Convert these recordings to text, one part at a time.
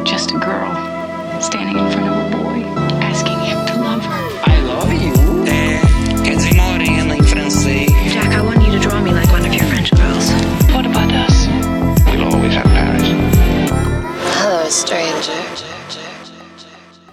also just a girl standing in front of a boy, asking him to love her. I love you. É, quer dizer morena em francês. Jack, I want you to draw me like one of your French girls. What about us? We'll always have Paris. Hello, stranger.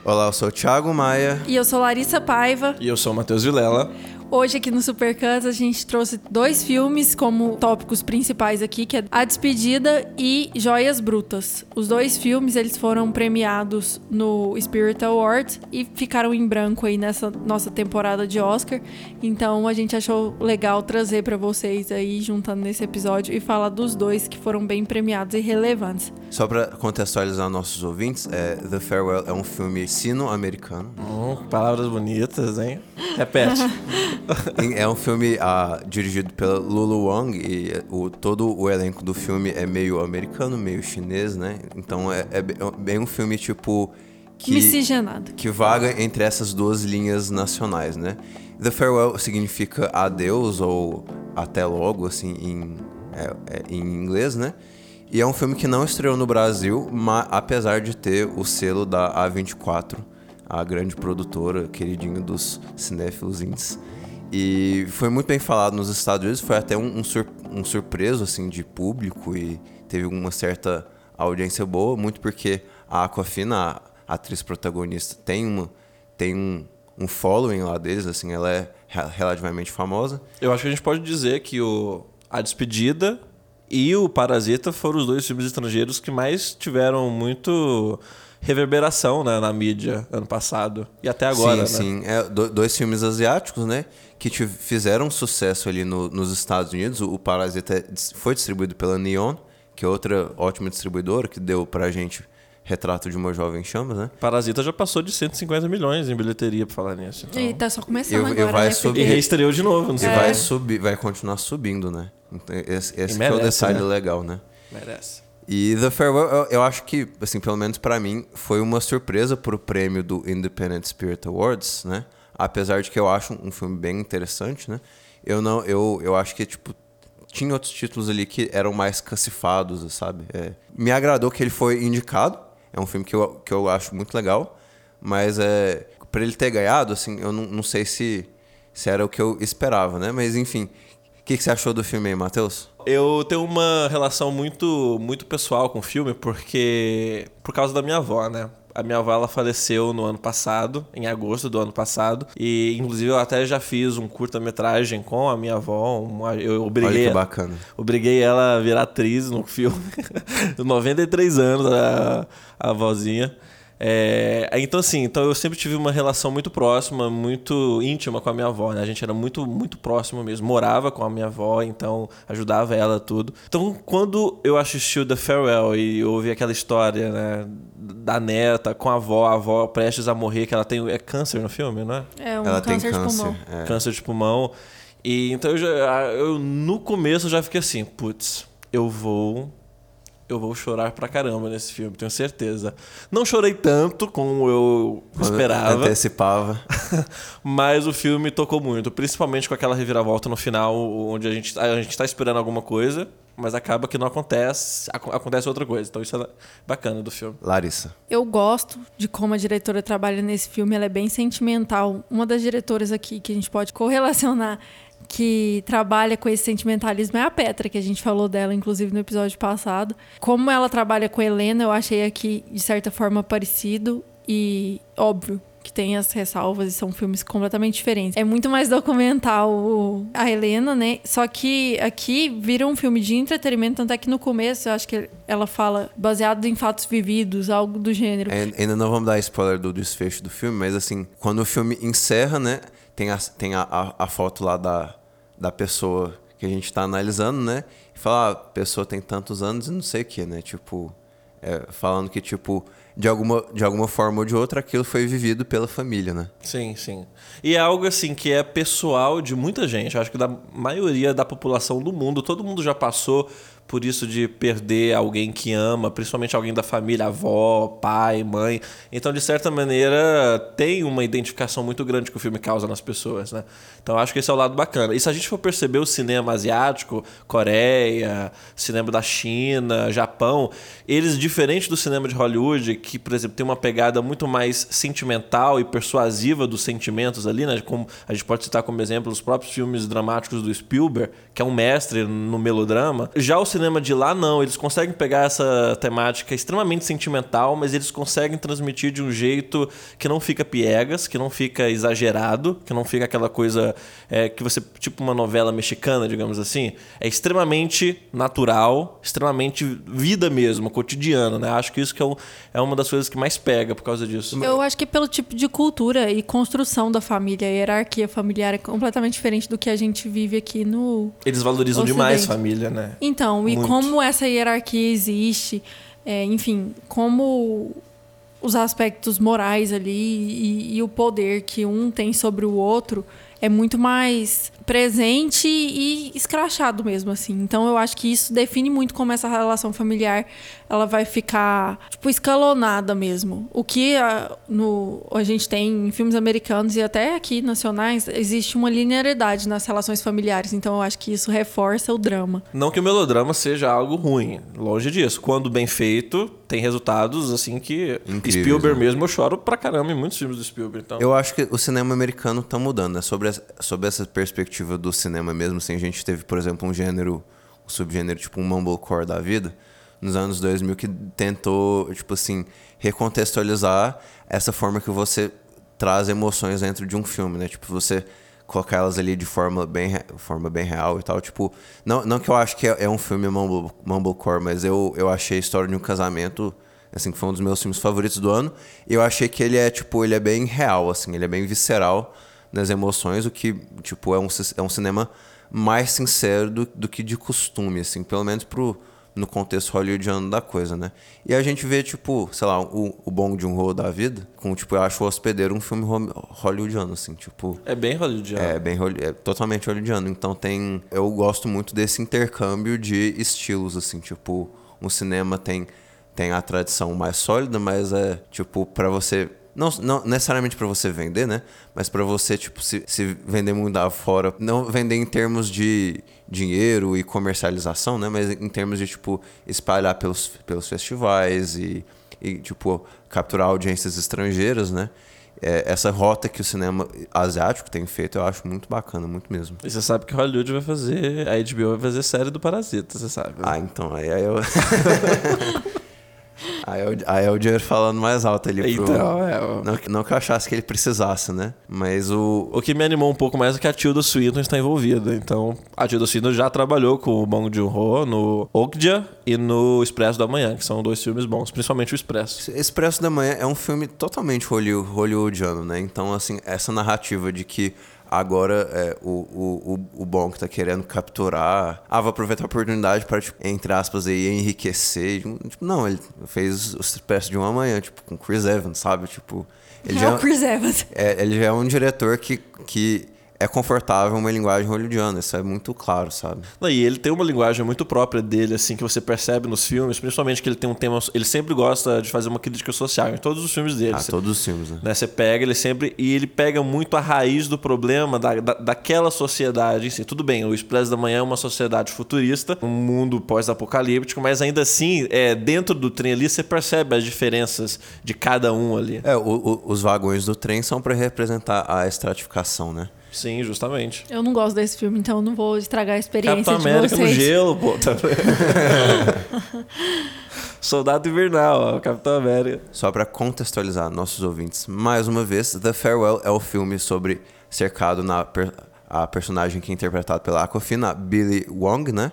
Olá, eu sou o Thiago Maia. E eu sou Larissa Paiva. E eu sou o Matheus Vilela. Hoje aqui no Supercuts a gente trouxe dois filmes como tópicos principais aqui, que é A Despedida e Joias Brutas. Os dois filmes eles foram premiados no Spirit Awards e ficaram em branco aí nessa nossa temporada de Oscar. Então a gente achou legal trazer para vocês aí juntando nesse episódio e falar dos dois que foram bem premiados e relevantes. Só pra contextualizar nossos ouvintes, é, The Farewell é um filme sino-americano. Hum, palavras bonitas, hein? Repete. é um filme ah, dirigido pela Lulu Wang e o, todo o elenco do filme é meio americano, meio chinês, né? Então é, é bem um filme tipo que Miscigenado. que vaga entre essas duas linhas nacionais, né? The Farewell significa adeus ou até logo, assim, em, é, é, em inglês, né? E é um filme que não estreou no Brasil, mas apesar de ter o selo da A24, a grande produtora, queridinho dos cinéfilos índices. E foi muito bem falado nos Estados Unidos, foi até um, um, sur um surpreso assim de público e teve uma certa audiência boa, muito porque a Aquafina, a atriz protagonista, tem uma tem um, um following lá deles, assim, ela é relativamente famosa. Eu acho que a gente pode dizer que o A Despedida e o Parasita foram os dois filmes estrangeiros que mais tiveram muito reverberação né, na mídia ano passado e até agora. Sim, né? sim. É, dois filmes asiáticos, né? Que fizeram sucesso ali no, nos Estados Unidos. O Parasita foi distribuído pela Neon, que é outra ótima distribuidora, que deu pra gente Retrato de uma Jovem Chamas, né? Parasita já passou de 150 milhões em bilheteria, pra falar nisso. Então... E tá só começando Eu- eu agora, vai né? subir. E reestreou de novo, não E sei. vai subir, vai continuar subindo, né? Então, Esse, esse que é o merece, detalhe né? legal, né? Merece. E The Farewell, eu, eu acho que, assim, pelo menos pra mim, foi uma surpresa pro prêmio do Independent Spirit Awards, né? Apesar de que eu acho um filme bem interessante, né? Eu não, eu, eu acho que, tipo, tinha outros títulos ali que eram mais cacifados, sabe? É, me agradou que ele foi indicado. É um filme que eu, que eu acho muito legal. Mas é, para ele ter ganhado, assim, eu não, não sei se, se era o que eu esperava, né? Mas enfim, que, que você achou do filme aí, Matheus? Eu tenho uma relação muito, muito pessoal com o filme, porque. por causa da minha avó, né? A minha avó ela faleceu no ano passado, em agosto do ano passado. E inclusive eu até já fiz um curta-metragem com a minha avó. uma- eu obriguei. Olha que bacana. Obriguei ela a virar atriz no filme. 93 anos, a, a vozinha. É, então, assim, então eu sempre tive uma relação muito próxima, muito íntima com a minha avó, né? A gente era muito, muito próximo mesmo. Morava com a minha avó, então ajudava ela tudo. Então, quando eu assisti o The Farewell e ouvi aquela história, né? Da neta com a avó, a avó prestes a morrer, que ela tem é câncer no filme, não é? É um Ela tem câncer, de câncer. pulmão. é. câncer de pulmão. E então eu, já, eu no começo eu já fiquei assim, putz, eu vou eu vou chorar pra caramba nesse filme, tenho certeza. Não chorei tanto como eu esperava, Antecipava. mas o filme tocou muito, principalmente com aquela reviravolta no final, onde a gente a gente tá esperando alguma coisa, mas acaba que não acontece, ac- acontece outra coisa. Então isso é bacana do filme. Larissa. Eu gosto de como a diretora trabalha nesse filme, ela é bem sentimental. Uma das diretoras aqui que a gente pode correlacionar que trabalha com esse sentimentalismo é a Petra, que a gente falou dela, inclusive, no episódio passado. Como ela trabalha com Helena, eu achei aqui, de certa forma, parecido e óbvio que tem as ressalvas e são filmes completamente diferentes. É muito mais documental a Helena, né? Só que aqui vira um filme de entretenimento, tanto é que no começo eu acho que ela fala baseado em fatos vividos, algo do gênero. É, Ainda não vamos dar spoiler do desfecho do filme, mas assim, quando o filme encerra, né? Tem a, tem a, a, a foto lá da, da pessoa que a gente tá analisando, né? E fala, ah, a pessoa tem tantos anos e não sei o que, né? Tipo, é, falando que, tipo, de alguma, de alguma forma ou de outra, aquilo foi vivido pela família, né? Sim, sim. E é algo assim que é pessoal de muita gente. Eu acho que da maioria da população do mundo, todo mundo já passou por isso de perder alguém que ama, principalmente alguém da família, avó, pai, mãe. Então, de certa maneira, tem uma identificação muito grande que o filme causa nas pessoas, né? Então, acho que esse é o lado bacana. E se a gente for perceber o cinema asiático, Coreia, cinema da China, Japão, eles, diferente do cinema de Hollywood, que, por exemplo, tem uma pegada muito mais sentimental e persuasiva dos sentimentos ali, né? Como a gente pode citar como exemplo os próprios filmes dramáticos do Spielberg, que é um mestre no melodrama. Já o cinema de lá, não. Eles conseguem pegar essa temática extremamente sentimental, mas eles conseguem transmitir de um jeito que não fica piegas, que não fica exagerado, que não fica aquela coisa é, que você. tipo uma novela mexicana, digamos assim. É extremamente natural, extremamente vida mesmo, cotidiana, né? Acho que isso que é, um, é uma das coisas que mais pega por causa disso. Eu acho que pelo tipo de cultura e construção da família, a hierarquia familiar é completamente diferente do que a gente vive aqui no. Eles valorizam Ocidente. demais família, né? Então, e Muito. como essa hierarquia existe, é, enfim, como os aspectos morais ali e, e o poder que um tem sobre o outro é muito mais presente e escrachado mesmo, assim. Então eu acho que isso define muito como essa relação familiar ela vai ficar, tipo, escalonada mesmo. O que a, no, a gente tem em filmes americanos e até aqui nacionais, existe uma linearidade nas relações familiares. Então eu acho que isso reforça o drama. Não que o melodrama seja algo ruim, longe disso. Quando bem feito, tem resultados assim que Incríveis, Spielberg né? mesmo eu choro pra caramba em muitos filmes do Spielberg. Então, Eu acho que o cinema americano tá mudando, né? Sobre, essa- sobre essa perspectiva do cinema mesmo, assim, a gente teve, por exemplo, um gênero, um subgênero tipo um mumblecore da vida, nos anos 2000, que tentou, tipo assim, recontextualizar essa forma que você traz emoções dentro de um filme, né? Tipo, você colocar elas ali de forma bem, forma bem real e tal. Tipo, não, não que eu acho que é, é um filme mumble, mumblecore, mas eu, eu achei a história de um casamento assim, que foi um dos meus filmes favoritos do ano. E eu achei que ele é, tipo, ele é bem real, assim, ele é bem visceral nas emoções, o que, tipo, é um, é um cinema mais sincero do, do que de costume, assim, pelo menos pro, no contexto hollywoodiano da coisa, né? E a gente vê, tipo, sei lá, o, o Bong Joon-ho da vida, com, tipo, eu acho O Hospedeiro um filme hollywoodiano, assim, tipo... é bem hollywoodiano. É bem é totalmente hollywoodiano. Então tem. Eu gosto muito desse intercâmbio de estilos, assim, tipo, um cinema tem, tem a tradição mais sólida, mas é tipo, pra você. Não, não necessariamente pra você vender, né? Mas pra você, tipo, se, se vender muito fora. Não vender em termos de dinheiro e comercialização, né? Mas em termos de, tipo, espalhar pelos, pelos festivais e, e, tipo, capturar audiências estrangeiras, né? É, essa rota que o cinema asiático tem feito, eu acho muito bacana, muito mesmo. E você sabe que Hollywood vai fazer. A HBO vai fazer série do Parasita, você sabe. né? Ah, então, aí, aí eu. aí, é o, aí é o dinheiro falando mais alto ali pro. Então, é, ó. Não, que- não que eu achasse que ele precisasse, né? Mas o. O que me animou um pouco mais é que a Tilda Swinton está envolvida. Então, a Tilda Swinton já trabalhou com o Bong Joon-ho no Okja e no Expresso da Manhã, que são dois filmes bons, principalmente o Expresso. Expresso da Manhã é um filme totalmente holly- hollywoodiano, né? Então, assim, essa narrativa de que agora é, o, o, o, o Bong tá querendo capturar. Ah, vou aproveitar a oportunidade para, tipo, entre aspas, aí, enriquecer. Tipo, não, ele fez o Expresso de uma manhã, tipo, com Chris Evans, sabe? Tipo. Ele é já, o Chris Evans. é, ele já é um diretor que, que é confortável uma linguagem hollywoodiana, isso é muito claro, sabe? E ele tem uma linguagem muito própria dele, assim, que você percebe nos filmes, principalmente que ele tem um tema. Ele sempre gosta de fazer uma crítica social em todos os filmes dele. Ah, Você- todos os filmes, né? né? Você pega ele sempre e ele pega muito a raiz do problema da, da, daquela sociedade em si. Tudo bem, o Expresso da Manhã é uma sociedade futurista, um mundo pós-apocalíptico, mas ainda assim, é, dentro do trem ali, você percebe as diferenças de cada um ali. É, o- o- os vagões do trem são para representar a estratificação, né? Sim, justamente. Eu não gosto desse filme, então eu não vou estragar a experiência Capitão de América no vocês. gelo, pô. Tá... Soldado Invernal, ó, Capitão América. Só para contextualizar nossos ouvintes, mais uma vez, The Farewell é o filme sobre cercado na per- a personagem que é interpretada pela Aquafina, Billy Wong, né?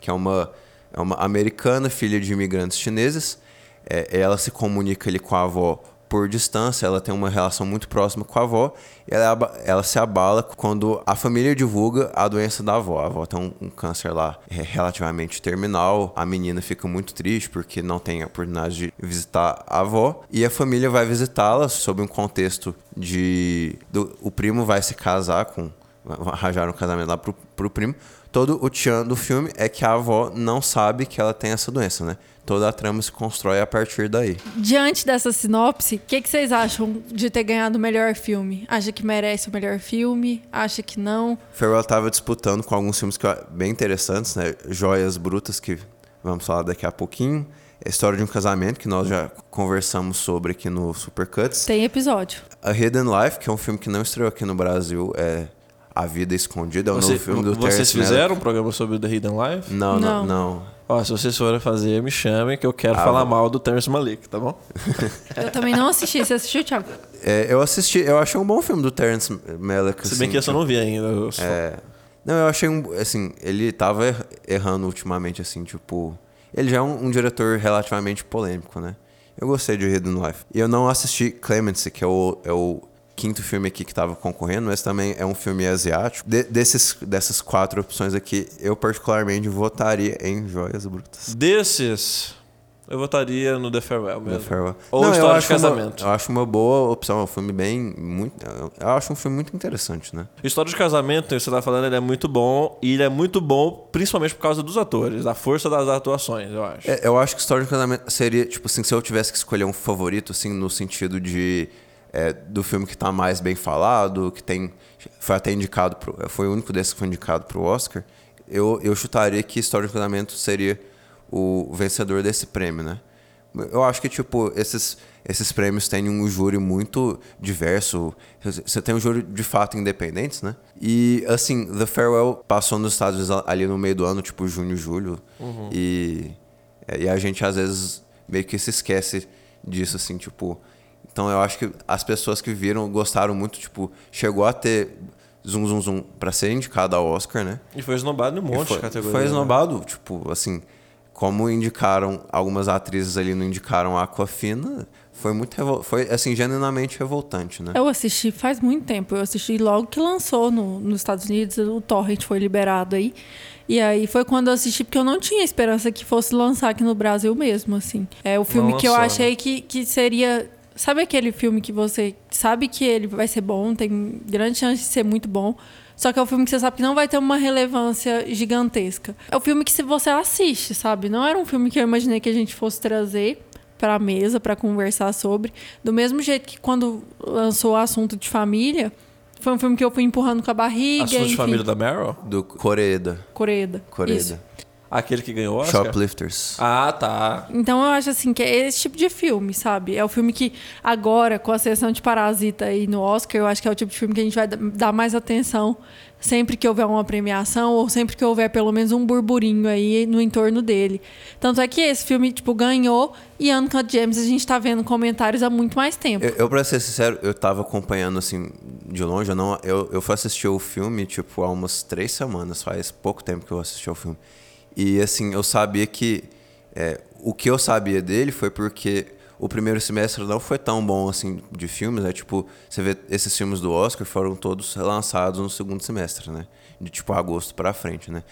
Que é uma, é uma americana, filha de imigrantes chineses. É, ela se comunica ali com a avó por distância, ela tem uma relação muito próxima com a avó, ela, ela se abala quando a família divulga a doença da avó. A avó tem um, um câncer lá é, relativamente terminal, a menina fica muito triste porque não tem a oportunidade de visitar a avó, e a família vai visitá-la sob um contexto de. do- o primo vai se casar com. arranjar um casamento lá pro, pro primo. Todo o tchan do filme é que a avó não sabe que ela tem essa doença, né? Toda a trama se constrói a partir daí. Diante dessa sinopse, o que, que vocês acham de ter ganhado o melhor filme? Acha que merece o melhor filme? Acha que não? Farewell tava disputando com alguns filmes que bem interessantes, né? Joias Brutas, que vamos falar daqui a pouquinho. A História de um Casamento, que nós já conversamos sobre aqui no Supercuts. Tem episódio. A Hidden Life, que é um filme que não estreou aqui no Brasil, é A Vida Escondida, é o Você- novo filme do vocês Terrence Malick. fizeram um programa sobre The Hidden Life? Não, não, Não. não. Ó, se vocês forem fazer, me chamem que eu quero Ah, falar vou- mal do Terrence Malick, tá bom? Eu também não assisti. Você assistiu, Thiago? É, eu assisti, eu achei um bom filme do Terrence Malick. Se bem assim, que esse eu não vi ainda. eu só- É. Não, eu achei um. Assim, ele tava er- errando ultimamente, assim, tipo. Ele já é um, um diretor relativamente polêmico, né? Eu gostei de Hidden Life. E eu não assisti Clemency, que é o, é o quinto filme aqui que tava concorrendo, mas também é um filme asiático. De- desses, dessas quatro opções aqui, eu particularmente votaria em Joias Brutas. Desses, eu votaria no The Farewell mesmo. The Farewell. Ou Não, História de acho uma- Casamento. eu acho uma boa opção, é um filme bem. Muito, eu acho um filme muito interessante, né? História de Casamento, você tá falando, ele é muito bom. E ele é muito bom principalmente por causa dos atores, da força das atuações, eu acho. É, eu acho que História de Casamento seria, tipo assim, se eu tivesse que escolher um favorito, assim, no sentido de. É, do filme que tá mais bem falado, que tem. Foi até indicado. Pro, foi o único desses que foi indicado pro Oscar. Eu, eu chutaria que História de Casamento seria o vencedor desse prêmio, né? Eu acho que, tipo, esses, esses prêmios têm um júri muito diverso. Você tem um júri de fato independentes, né? E, assim, The Farewell passou nos Estados Unidos ali no meio do ano, tipo, junho, julho. E, e a gente, às vezes, meio que se esquece disso, assim, tipo... Então, eu acho que as pessoas que viram gostaram muito, tipo... Chegou a ter Zum Zum Zum pra ser indicado ao Oscar, né? E foi esnobado em um monte foi, de categorias. Foi né? esnobado, tipo, assim, como indicaram algumas atrizes ali não indicaram a Aquafina, foi muito revol... foi assim genuinamente revoltante, né? Eu assisti faz muito tempo. Eu assisti logo que lançou no, nos Estados Unidos, o Torrent foi liberado aí. E aí foi quando eu assisti, porque eu não tinha esperança que fosse lançar aqui no Brasil mesmo, assim. É o filme que eu achei né? que, que seria. Sabe aquele filme que você sabe que ele vai ser bom, tem grande chance de ser muito bom. Só que é um filme que você sabe que não vai ter uma relevância gigantesca. É o filme que se você assiste, sabe? Não era um filme que eu imaginei que a gente fosse trazer pra mesa para conversar sobre. Do mesmo jeito que quando lançou o assunto de família, foi um filme que eu fui empurrando com a barriga. Assunto de enfim. família da Meryl? Do Coreeda. Coreda. Isso. Aquele que ganhou o Oscar? Shoplifters. Ah, tá. Então eu acho assim que é esse tipo de filme, sabe? É o filme que agora, com a sessão de Parasita aí no Oscar, eu acho que é o tipo de filme que a gente vai dar mais atenção sempre que houver uma premiação ou sempre que houver pelo menos um burburinho aí no entorno dele. Tanto é que esse filme, tipo, ganhou e Uncut Gems a gente tá vendo comentários há muito mais tempo. Eu, eu, pra ser sincero, eu tava acompanhando, assim, de longe. Eu, não, eu, eu fui assistir o filme, tipo, há umas três semanas. Faz pouco tempo que eu assisti ao filme. E, assim, eu sabia que... é, o que eu sabia dele foi porque o primeiro semestre não foi tão bom, assim, de filmes. É tipo, você vê esses filmes do Oscar foram todos lançados no segundo semestre, né? De, tipo, agosto pra frente, né?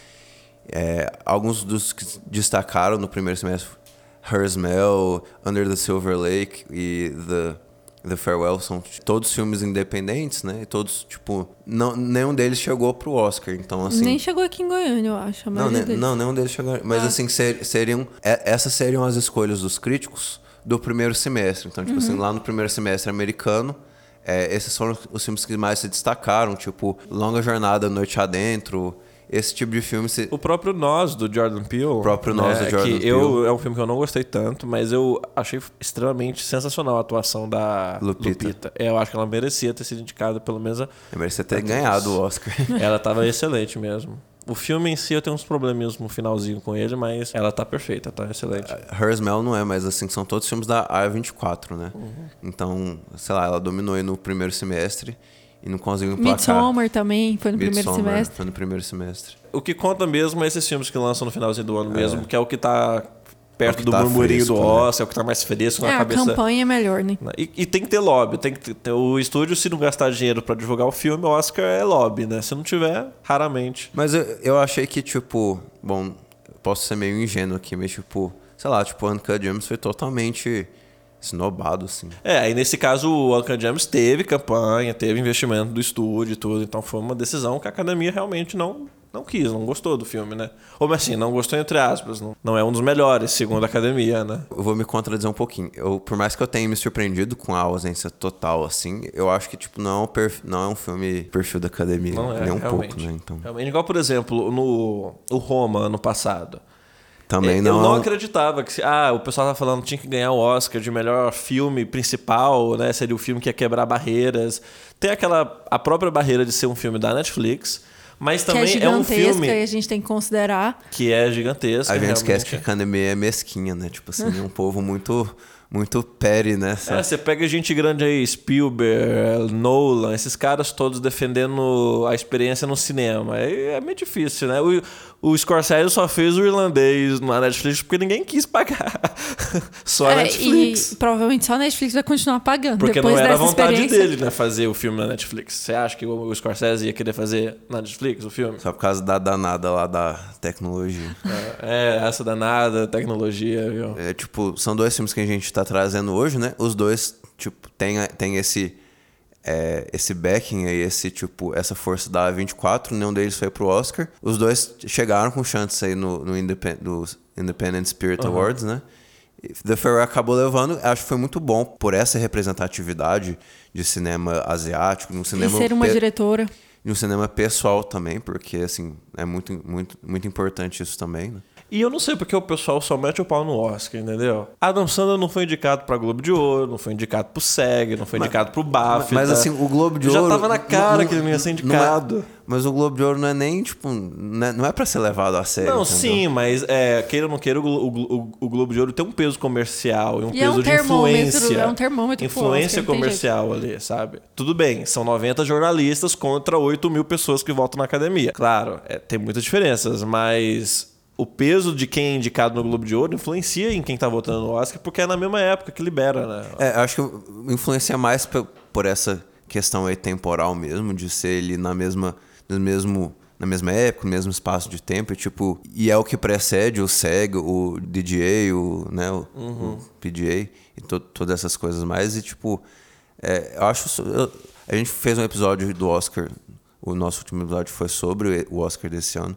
É, alguns dos que destacaram no primeiro semestre, Her Smell, Under the Silver Lake e The, the Farewell, são todos filmes independentes, né? E todos, tipo, não, nenhum deles chegou pro Oscar, então assim... Nem chegou aqui em Goiânia, eu acho. Não, ne- deles. não, nenhum deles chegou. Mas Ah. assim, ser- seriam. é- essas seriam as escolhas dos críticos do primeiro semestre. Então, tipo Uhum. assim, lá no primeiro semestre americano, é, esses foram os filmes que mais se destacaram, tipo, Longa Jornada, Noite Adentro. Esse tipo de filme se, O próprio Nós, do Jordan Peele. O próprio Nós, do Jordan que Eu, Peele. é um filme que eu não gostei tanto, mas eu achei extremamente sensacional a atuação da Lupita. Lupita. É, eu acho que ela merecia ter sido indicada, pelo menos. a- merecia ter ganhado o Oscar. Ela tava excelente mesmo. O filme em si eu tenho uns probleminhas no finalzinho com ele, mas ela tá perfeita, tá excelente. Her Smell não é, mas assim, são todos filmes da A24, né? Uhum. Então, sei lá, ela dominou aí no primeiro semestre e não conseguiu emplacar. Midsommar também, foi no primeiro Midsommar semestre. Foi no primeiro semestre. O que conta mesmo é esses filmes que lançam no finalzinho do ano mesmo, que é o que tá perto que do tá murmurinho do fresco, né? Oscar, é o que tá mais fresco na É, a cabeça. campanha é melhor, né? E, e tem que ter lobby, tem que ter, o estúdio, se não gastar dinheiro pra divulgar o filme, o Oscar é lobby, né? Se não tiver, raramente. Mas eu, eu achei que, tipo, bom, posso ser meio ingênuo aqui, mas, tipo, sei lá, tipo, Uncut Gems foi totalmente snobado, assim. É, aí nesse caso o Uncle James teve campanha, teve investimento do estúdio e tudo, então foi uma decisão que a academia realmente não, não quis, não gostou do filme, né? Ou assim, não gostou entre aspas, não, não é um dos melhores, segundo a academia, né? Eu vou me contradizer um pouquinho. Eu, por mais que eu tenha me surpreendido com a ausência total, assim, eu acho que, tipo, não é um, não é um filme perfil da academia. Não é, nem um realmente. pouco, né? Então, Realmente, igual, por exemplo, no o Roma, ano passado. Também eu não, não é um- acreditava que se- ah, o pessoal tá falando que tinha que ganhar o Oscar de melhor filme principal, né? Seria o filme que ia quebrar barreiras. Tem aquela a própria barreira de ser um filme da Netflix, mas Que é também é, um gigantesca e filme a gente tem que considerar. que é gigantesco. A gente esquece que a academia é mesquinha, né? Tipo assim, é um povo muito, muito pere, né? É, você pega gente grande aí, Spielberg, Nolan, esses caras todos defendendo a experiência no cinema. É, é meio difícil, né? O, o Scorsese só fez o irlandês na Netflix porque ninguém quis pagar. só a É, Netflix. e provavelmente só a Netflix vai continuar pagando. Porque depois não era a vontade dele, né? Fazer o filme na Netflix. Você acha que o, Scorsese ia querer fazer na Netflix o filme? Só por causa da danada lá da tecnologia. É, essa danada, tecnologia, viu? É, tipo, são dois filmes que a gente tá trazendo hoje, né? Os dois, tipo, tem, tem esse, é, esse backing aí, esse, tipo, essa força da A24, nenhum deles foi pro Oscar. Os dois chegaram com chance aí no, no Independ, Independent Spirit Awards, né? E The Farewell acabou levando, acho que foi muito bom por essa representatividade de cinema asiático, num E cinema ser uma diretora. e um cinema pessoal também, porque assim, é muito, muito, muito importante isso também, né? E eu não sei porque o pessoal só mete o pau no Oscar, entendeu? Adam Sandler não foi indicado pra Globo de Ouro, não foi indicado pro SEG, não foi indicado pro BAFTA. Mas assim, o Globo de Já Ouro. tava na cara não- que ele não ia ser não é- indicado. mas o Globo de Ouro não é nem, tipo, não é, não é pra ser levado a sério. Não, entendeu? sim, mas é, queira ou não queira, o, o o Globo de Ouro tem um peso comercial e um E é peso um de influência. é um termômetro Influência Oscar, comercial ali, sabe? Tudo bem, são 90 jornalistas contra 8 mil pessoas que votam na academia. Claro, é, tem muitas diferenças, mas o peso de quem é indicado no Globo de Ouro influencia em quem tá votando no Oscar, porque é na mesma época que libera, né? É, acho que influencia mais por essa questão aí temporal mesmo, de ser ele na mesma, no mesmo, na mesma época, no mesmo espaço de tempo, e, tipo, e é o que precede o SEG, o DJ, o, né, o, o PGA e to- todas essas coisas mais, e tipo, é, eu acho, eu- a gente fez um episódio do Oscar, o nosso último episódio foi sobre o Oscar desse ano,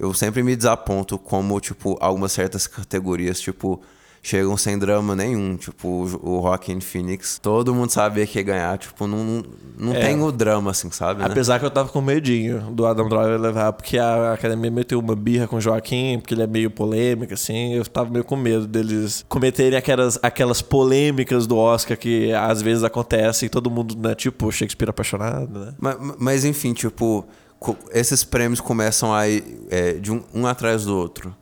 eu sempre me desaponto como, tipo, algumas certas categorias, tipo, chegam sem drama nenhum. Tipo, o o Joaquin Phoenix, todo mundo sabia que ia ganhar. Tipo, não, não, É. tem o drama, assim, sabe? né? Apesar que eu tava com medinho do Adam Driver levar, porque a academia meteu uma birra com o Joaquim, porque ele é meio polêmico, assim. Eu tava meio com medo deles cometerem aquelas, aquelas polêmicas do Oscar que às vezes acontecem e todo mundo, né? Tipo, Shakespeare apaixonado, né? Mas, mas, enfim, tipo, esses prêmios começam a ir é, de um, um atrás do outro.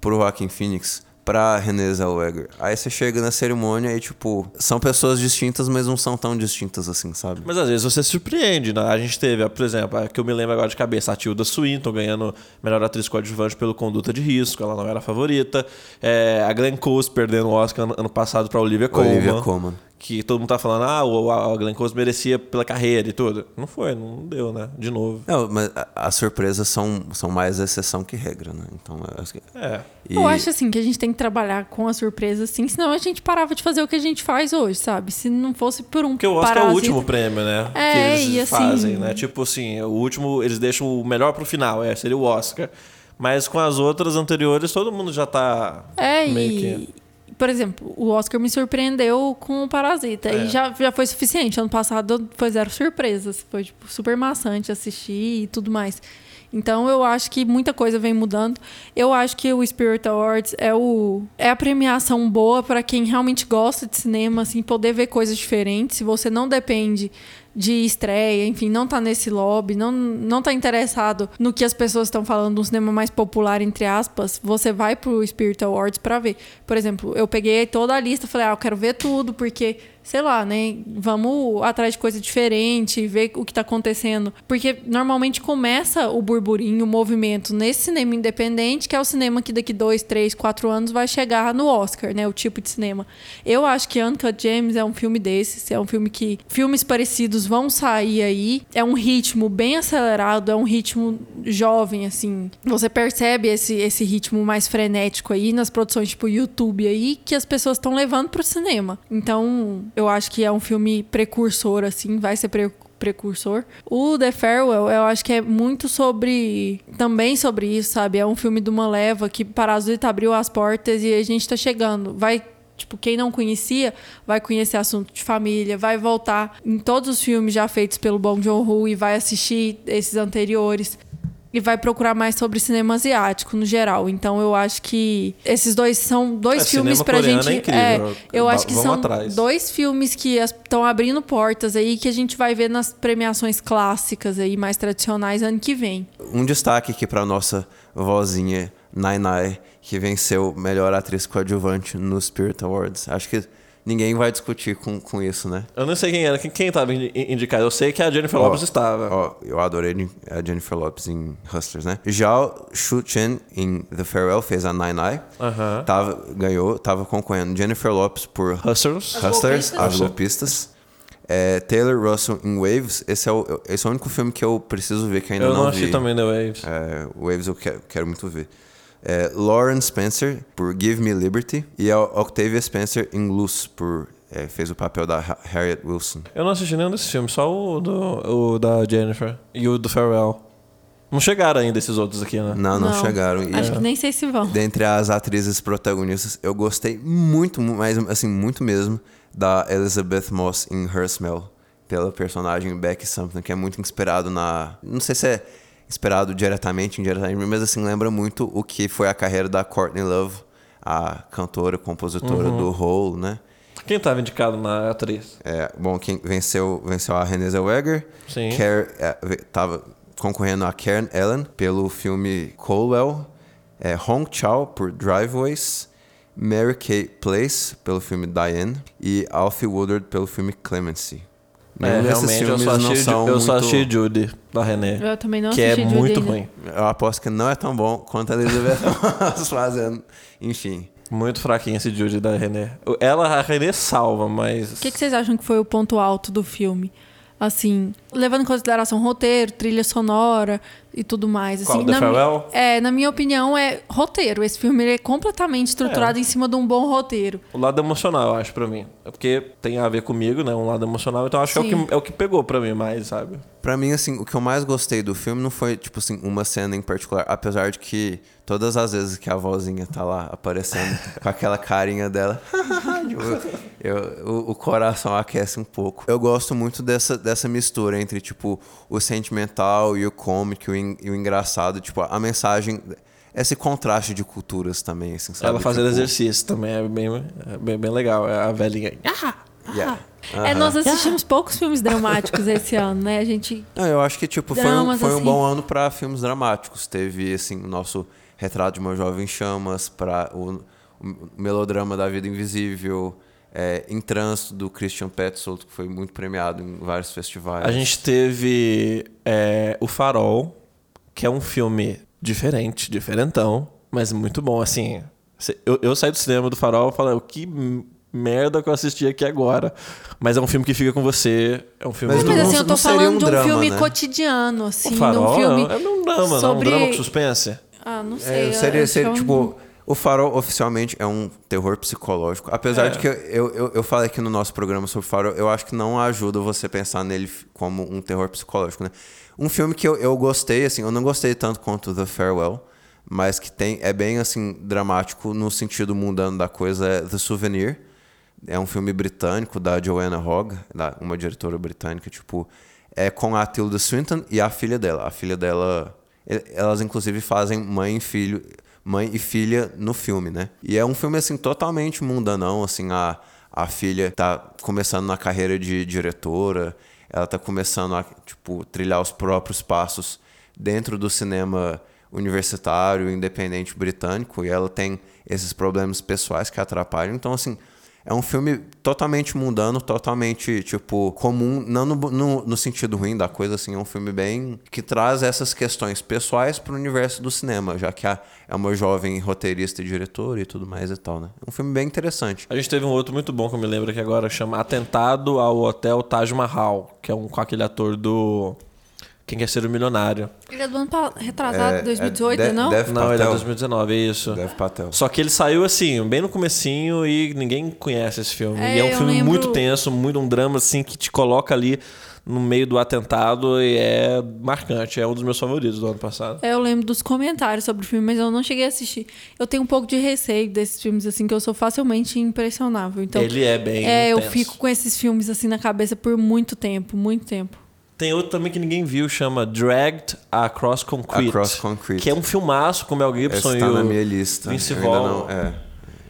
Pro Joaquin Phoenix, pra Renée Zellweger. Aí você chega na cerimônia e, tipo, são pessoas distintas, mas não são tão distintas assim, sabe? Mas às vezes você se surpreende, né? A gente teve, por exemplo, a que eu me lembro agora de cabeça, a Tilda Swinton ganhando melhor atriz coadjuvante pelo Conduta de Risco, ela não era a favorita. É, a Glenn Close perdendo o Oscar ano, ano passado pra Olivia Colman. Olivia Colman. Que todo mundo tá falando, ah, o, a Glenn Close merecia pela carreira e tudo. Não foi, não deu, né? De novo. Não, mas a- as surpresas são, são mais exceção que regra, né? Então, eu acho que... É. E- Eu acho assim que a gente tem que trabalhar com a surpresa, assim, senão a gente parava de fazer o que a gente faz hoje, sabe? Se não fosse por um Porque o Oscar é o último prêmio, né? É, que eles e assim- fazem, né? Tipo assim, o último, eles deixam o melhor pro final, é, seria o Oscar. Mas com as outras anteriores, todo mundo já tá É, meio e... que. Por exemplo, o Oscar me surpreendeu com o Parasita. É. E já, já foi suficiente. Ano passado foi zero surpresas. Foi tipo, super maçante assistir e tudo mais. Então eu acho que muita coisa vem mudando. Eu acho que o Spirit Awards é, o, é a premiação boa para quem realmente gosta de cinema, assim, poder ver coisas diferentes. Se você não depende de estreia, enfim, não tá nesse lobby, não, não tá interessado no que as pessoas estão falando, um cinema mais popular, entre aspas, você vai pro Spirit Awards pra ver. Por exemplo, eu peguei toda a lista, falei, ah, eu quero ver tudo, porque sei lá, né? Vamos atrás de coisa diferente, ver o que tá acontecendo. Porque normalmente começa o burburinho, o movimento nesse cinema independente, que é o cinema que daqui dois, três, quatro anos vai chegar no Oscar, né? O tipo de cinema. Eu acho que Uncut James é um filme desses, é um filme que filmes parecidos vão sair aí. É um ritmo bem acelerado, é um ritmo jovem, assim. Você percebe esse, esse ritmo mais frenético aí nas produções tipo YouTube aí, que as pessoas estão levando pro cinema. Então, eu acho que é um filme precursor, assim, vai ser pre precursor. O The Farewell, eu acho que é muito sobre. Também sobre isso, sabe? É um filme de uma leva que Parasita abriu as portas e a gente tá chegando. Vai Tipo, quem não conhecia vai conhecer assunto de família, vai voltar em todos os filmes já feitos pelo Bong Joon-ho e vai assistir esses anteriores e vai procurar mais sobre cinema asiático no geral. Então eu acho que esses dois são dois É, filmes pra gente. é incrível. eu Va- acho que vamos são atrás. dois filmes que estão abrindo portas aí que a gente vai ver nas premiações clássicas aí mais tradicionais ano que vem. Um destaque aqui pra nossa vozinha Nai Nai, que venceu melhor atriz coadjuvante no Spirit Awards. Acho que ninguém vai discutir com, com isso, né? Eu não sei quem era, quem, quem tava indi- indicado. Eu sei que a Jennifer Ó, Lopez estava. Ó, eu adorei a Jennifer Lopez em Hustlers, né? Zhao Shu-chen em The Farewell fez a Nai Nai. Aham. Tava, ganhou, tava concorrendo Jennifer Lopez por Hustlers. Hustlers, Golpistas. As Golpistas. É, Taylor Russell em Waves. Esse é, o, esse é o único filme que eu preciso ver que ainda Eu não, não vi. achei também The Waves. É, Waves eu quero, quero muito ver. É, Lauren Spencer por Give Me Liberty e a Octavia Spencer em Loose por é, fez o papel da Ha- Harriet Wilson. Eu não assisti nenhum desses filmes, só o, do, o da Jennifer e o do Pharrell. Não chegaram ainda esses outros aqui, né? Não, não, chegaram. E, Acho que nem sei se vão. Dentre as atrizes protagonistas, eu gostei muito, mu- mas assim, muito mesmo, da Elizabeth Moss em Her Smell, pela personagem Becky Something, que é muito inspirado na. Não sei se é inspirado diretamente, indiretamente, mas assim, lembra muito o que foi a carreira da Courtney Love, a cantora, compositora do Hole, né? Quem tava indicado na atriz? É, bom, quem venceu, venceu a Renée Zellweger. Sim. Car- é, concorrendo a Karen Ellen pelo filme Colwell. É, Hong Chao por Driveways. Mary Kay Place pelo filme Diane. E Alfie Woodard pelo filme Clemency. É, realmente, eu só, achei, são eu só muito- Judy, da René. Eu também não que é Judy muito ainda. ruim. Eu aposto que não é tão bom quanto a Elizabeth fazendo. Enfim. Muito fraquinho esse Judy da René. Ela, a René salva, mas. O que, que vocês acham que foi o ponto alto do filme? Assim, levando em consideração roteiro, trilha sonora e tudo mais. Qual, Assim, The na, Farewell? é, na minha opinião, é roteiro. Esse filme ele é completamente estruturado em cima de um bom roteiro. O lado emocional, eu acho, pra mim. É porque tem a ver comigo, né? Um lado emocional. Então acho que é o, que é o que pegou pra mim mais, sabe? Pra mim, assim, o que eu mais gostei do filme não foi, tipo assim, uma cena em particular. Apesar de que todas as vezes que a vozinha tá lá aparecendo com aquela carinha dela, tipo, eu- o, o coração aquece um pouco. Eu gosto muito dessa, dessa mistura entre, tipo, o sentimental e o cômico e o, e o engraçado. Tipo, a mensagem... Esse contraste de culturas também, assim, sabe? Ela fazendo Tipo, exercício também é bem, é bem, bem legal. É a velhinha. yeah. É, nós assistimos poucos filmes dramáticos esse ano, né? A gente. Não, eu acho que tipo foi um, foi um assim. bom ano pra filmes dramáticos. Teve assim o nosso Retrato de uma Jovem em Chamas, para o, o melodrama da Vida Invisível, é, Em Trânsito do Christian Petzold, que foi muito premiado em vários festivais. A gente teve é, O Farol, que é um filme diferente, diferentão, mas muito bom. Assim, eu, eu saí do cinema do Farol e falei, "O que merda que eu assisti aqui agora. Mas é um filme que fica com você. É um filme Mas Mas não- assim, eu tô não seria falando um de um drama, filme né? cotidiano, assim, O de um Farol filme. é, é um drama, sobre- não? Um drama com suspense. Ah, não É, sei. seria, acho seria, é um- tipo, o Farol oficialmente é um terror psicológico. Apesar É. de que eu, eu, eu, falei aqui no nosso programa sobre o Farol, eu acho que não ajuda você pensar nele como um terror psicológico, né? Um filme que eu, eu gostei, assim, eu não gostei tanto quanto The Farewell, mas que tem é bem, assim, dramático no sentido mundano da coisa, é The Souvenir. É um filme britânico da Joanna Hogg, da- uma diretora britânica, tipo, é com a Tilda Swinton e a filha dela. A filha dela, elas inclusive fazem mãe e filho, mãe e filha no filme, né? E é um filme assim totalmente mundanão, assim, a a filha tá começando na carreira de diretora, ela tá começando a, tipo, trilhar os próprios passos dentro do cinema universitário, independente britânico, e ela tem esses problemas pessoais que atrapalham. Então, assim, É um filme totalmente mundano, totalmente, tipo, comum, não no, no, no sentido ruim da coisa, assim, é um filme bem. que traz essas questões pessoais pro universo do cinema, já que a, é uma jovem roteirista e diretora e tudo mais e tal, né? É um filme bem interessante. A gente teve um outro muito bom que eu me lembro que agora chama Atentado ao Hotel Taj Mahal, que é um com aquele ator do. Quem quer ser o milionário? Ele é do ano retrasado, É, 2018, é De- não? Dev Não, ele é Patel. 2019, é isso. Dev Patel. Só que ele saiu assim, bem no comecinho e ninguém conhece esse filme. É, e é um eu filme lembro- muito tenso, muito um drama assim que te coloca ali no meio do atentado e é marcante. É um dos meus favoritos do ano passado. É, eu lembro dos comentários sobre o filme, mas eu não cheguei a assistir. Eu tenho um pouco de receio desses filmes, assim, que eu sou facilmente impressionável. Então, Ele é bem É, eu intenso. fico com esses filmes, assim, na cabeça por muito tempo, muito tempo. Tem outro também que ninguém viu, chama Dragged Across Concrete. Across Concrete. Que é um filmaço com o Mel Gibson Esse e tá o na minha lista. Vince Vaughn. é.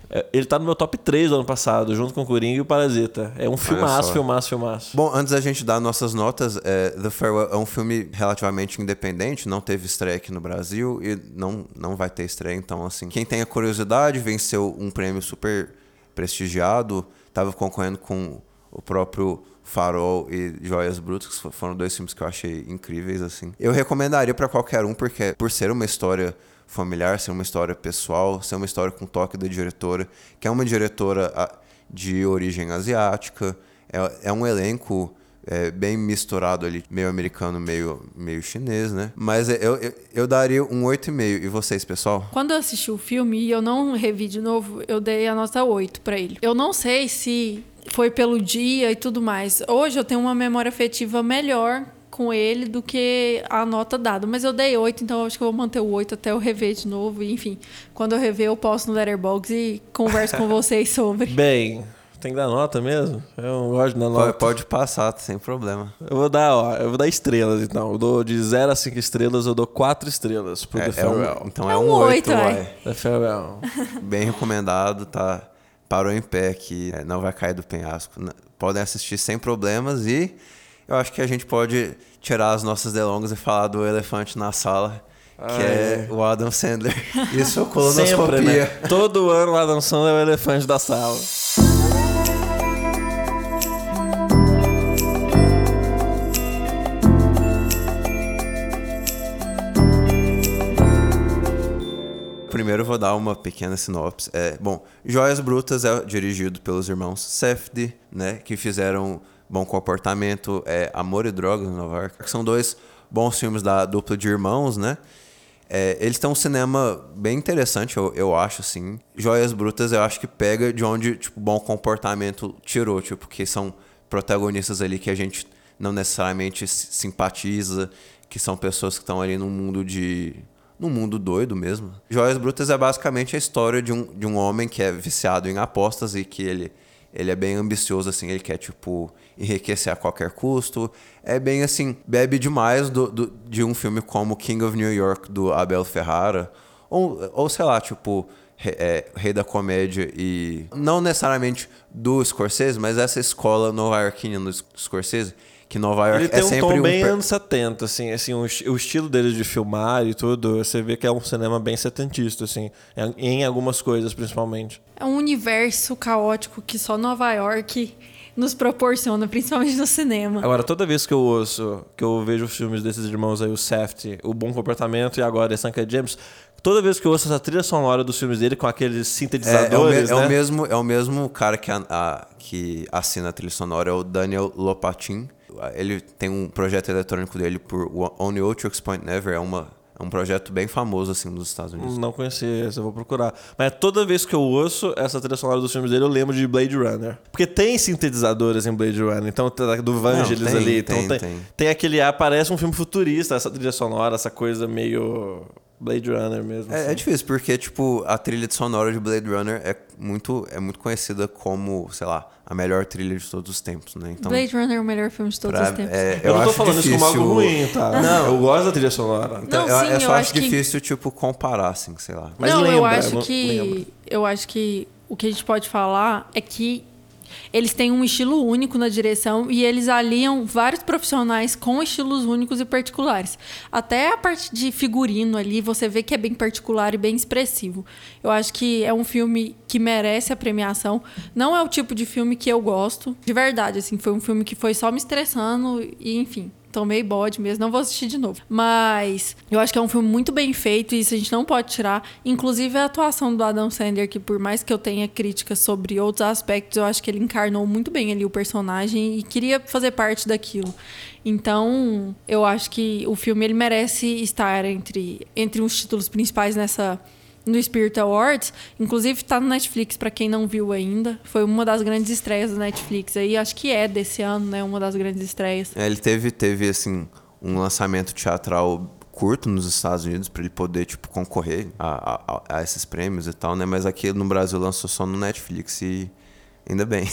É, Ele tá no meu top 3 do ano passado, junto com o Coringa e o Parasita. É um filmaço, filmaço, filmaço. Bom, antes da gente dar nossas notas, é, The Farewell é um filme relativamente independente, não teve estreia aqui no Brasil e não, não vai ter estreia, então assim, quem tem a curiosidade, venceu um prêmio super prestigiado, tava concorrendo com o próprio Farol e Joias Brutas, que foram dois filmes que eu achei incríveis, assim. Eu recomendaria pra qualquer um, porque por ser uma história familiar, ser uma história pessoal, ser uma história com toque da diretora, que é uma diretora ah, de origem asiática, é, é um elenco é, bem misturado ali, meio americano, meio, meio chinês, né? Mas é, eu, eu, eu daria um 8,5. E vocês, pessoal? Quando eu assisti o filme e eu não revi de novo, eu dei a nota 8 pra ele. Eu não sei se foi pelo dia e tudo mais. Hoje eu tenho uma memória afetiva melhor com ele do que a nota dada. Mas eu dei 8, então eu acho que eu vou manter o 8 até eu rever de novo. E, enfim, quando eu rever, eu posto no Letterboxd e converso com vocês sobre. Bem, tem que dar nota mesmo? Eu não gosto de dar nota. pode passar, sem problema. Eu vou dar, ó, eu vou dar estrelas então. Eu dou de 0 a 5 estrelas, eu dou 4 estrelas pro É, The é um- Farewell. então É é um um 8, oito, vai. vai. The Farewell. Bem recomendado, tá? Parou em pé aqui, é, não vai cair do penhasco. Podem assistir sem problemas e eu acho que a gente pode tirar as nossas delongas e falar do elefante na sala, que é o Adam Sandler e sua colonoscopia. Sempre, né? Todo ano o Adam Sandler é o elefante da sala. Primeiro vou dar uma pequena sinopse. É, bom, Joias Brutas é dirigido pelos irmãos Safdie, né, que fizeram Bom Comportamento, é, Amor e Drogas em Nova York. São dois bons filmes da dupla de irmãos, né? É, eles têm um cinema bem interessante, eu, eu acho, assim. Joias Brutas eu acho que pega de onde, tipo, Bom Comportamento tirou, tipo, que são protagonistas ali que a gente não necessariamente si- simpatiza, que são pessoas que estão ali num mundo de num mundo doido mesmo. Joias Brutas é basicamente a história de um, de um homem que é viciado em apostas e que ele, ele é bem ambicioso, assim, ele quer, tipo, enriquecer a qualquer custo. É bem assim, bebe demais do, do- de um filme como King of New York, do Abel Ferrara, ou, ou sei lá, tipo, é, Rei da Comédia e. Não necessariamente do Scorsese, mas essa escola nova-iorquina do Scorsese, que Nova York Ele tem é um sempre tom um. bem per- anos 70, assim, assim o, esti- o estilo dele de filmar e tudo, você vê que é um cinema bem setentista, assim, em algumas coisas, principalmente. É um universo caótico que só Nova York nos proporciona, principalmente no cinema. Agora, toda vez que eu ouço, que eu vejo os filmes desses irmãos aí, o Safety, o Bom Comportamento e agora Uncut James, toda vez que eu ouço essa trilha sonora dos filmes dele com aqueles É, é, o me- sintetizadores, é né? o mesmo, é o mesmo cara que, a- a- que assina a trilha sonora, é o Daniel Lopatin. Ele tem um projeto eletrônico dele por Only Otrix Point Never, é, uma, é um projeto bem famoso assim nos Estados Unidos. Não conhecia esse, eu vou procurar. Mas toda vez que eu ouço essa trilha sonora dos filmes dele, eu lembro de Blade Runner. Porque tem sintetizadores em Blade Runner, então tá do Vangelis tem, ali. tem, então tem, tem. tem aquele ar, parece um filme futurista, essa trilha sonora, essa coisa meio Blade Runner mesmo. É, assim. é difícil, porque, tipo, a trilha de sonora de Blade Runner é muito, é muito conhecida como, sei lá, a melhor trilha de todos os tempos, né? Então, Blade Runner é o melhor filme de todos pra- os tempos. é, Eu, não tô acho falando isso como algo difícil- ruim, tá? Não. Eu gosto da trilha sonora. Então, Não, eu, sim, eu só eu acho acho que- difícil, tipo, comparar, assim, sei lá. Mas não, eu lembra, acho não- que lembra. eu acho que o que a gente pode falar é que Eles têm um estilo único na direção e eles aliam vários profissionais com estilos únicos e particulares. Até a parte de figurino ali, você vê que é bem particular e bem expressivo. Eu acho que é um filme que merece a premiação. Não é o tipo de filme que eu gosto, de verdade, assim, foi um filme que foi só me estressando e, enfim, tomei bode mesmo, não vou assistir de novo. Mas eu acho que é um filme muito bem feito e isso a gente não pode tirar. Inclusive a atuação do Adam Sandler, que por mais que eu tenha críticas sobre outros aspectos, eu acho que ele encarnou muito bem ali o personagem e queria fazer parte daquilo. Então, eu acho que o filme ele merece estar entre, entre os títulos principais nessa no Spirit Awards, inclusive tá no Netflix para quem não viu ainda. Foi uma das grandes estreias do Netflix aí, acho que é desse ano, né, uma das grandes estreias. É, ele teve, teve assim, um lançamento teatral curto nos Estados Unidos para ele poder tipo concorrer a, a, a, esses prêmios e tal, né? Mas aqui no Brasil lançou só no Netflix e ainda bem.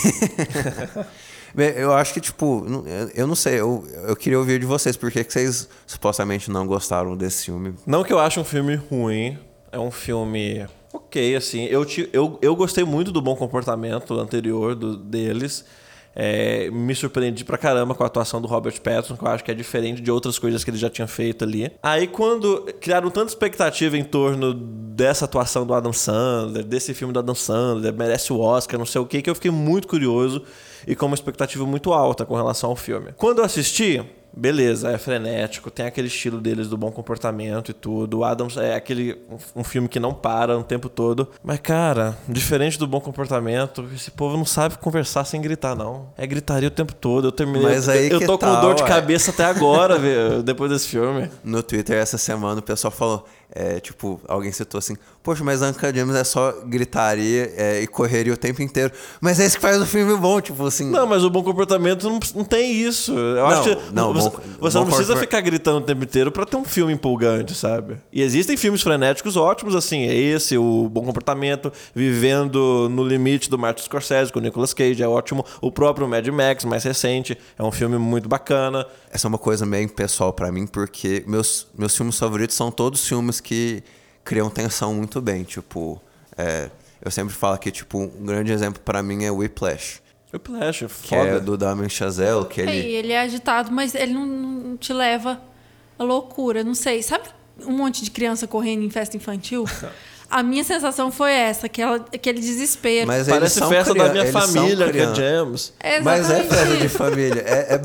bem eu acho que tipo, eu não sei, eu, eu queria ouvir de vocês por que vocês supostamente não gostaram desse filme. Não que eu ache um filme ruim, é um filme ok, assim. Eu, eu, eu gostei muito do bom comportamento anterior do, deles. É, me surpreendi pra caramba com a atuação do Robert Pattinson, que eu acho que é diferente de outras coisas que ele já tinha feito ali. Aí quando criaram tanta expectativa em torno dessa atuação do Adam Sandler, desse filme do Adam Sandler, merece o Oscar, não sei o que, que eu fiquei muito curioso e com uma expectativa muito alta com relação ao filme. Quando eu assisti, beleza, é frenético, tem aquele estilo deles do bom comportamento e tudo. O Adams é aquele um, filme que não para o tempo todo. Mas, cara, diferente do bom comportamento, esse povo não sabe conversar sem gritar, não. É gritaria o tempo todo. Eu terminei. Mas aí eu, eu tô tal, com dor de ué. cabeça até agora, depois desse filme. No Twitter essa semana o pessoal falou. É, tipo, alguém citou assim, poxa, mas Uncut Gems é só gritaria é, e correria o tempo inteiro. Mas é isso que faz o filme bom, tipo assim. Não, mas o bom comportamento não, não tem isso. Eu Não, acho que não, você, bom- você bom não precisa ficar gritando o tempo inteiro pra ter um filme empolgante, sabe? E existem filmes frenéticos ótimos, assim, é esse, o Bom Comportamento, Vivendo no Limite do Martin Scorsese com o Nicolas Cage, é ótimo. O próprio Mad Max, mais recente, é um filme muito bacana. Essa é uma coisa meio pessoal pra mim, porque meus, meus filmes favoritos são todos filmes que criam tensão muito bem. Tipo, é, eu sempre falo que, tipo, um grande exemplo pra mim é Whiplash. Whiplash, Que foda. é do Damien Chazelle, que É, ele... e ele é agitado, mas ele não, não te leva à loucura, não sei. Sabe um monte de criança correndo em festa infantil? A minha sensação foi essa, aquela, aquele desespero. Mas Parece festa crian- da minha eles família, que é Jams. É Mas é festa de família, é,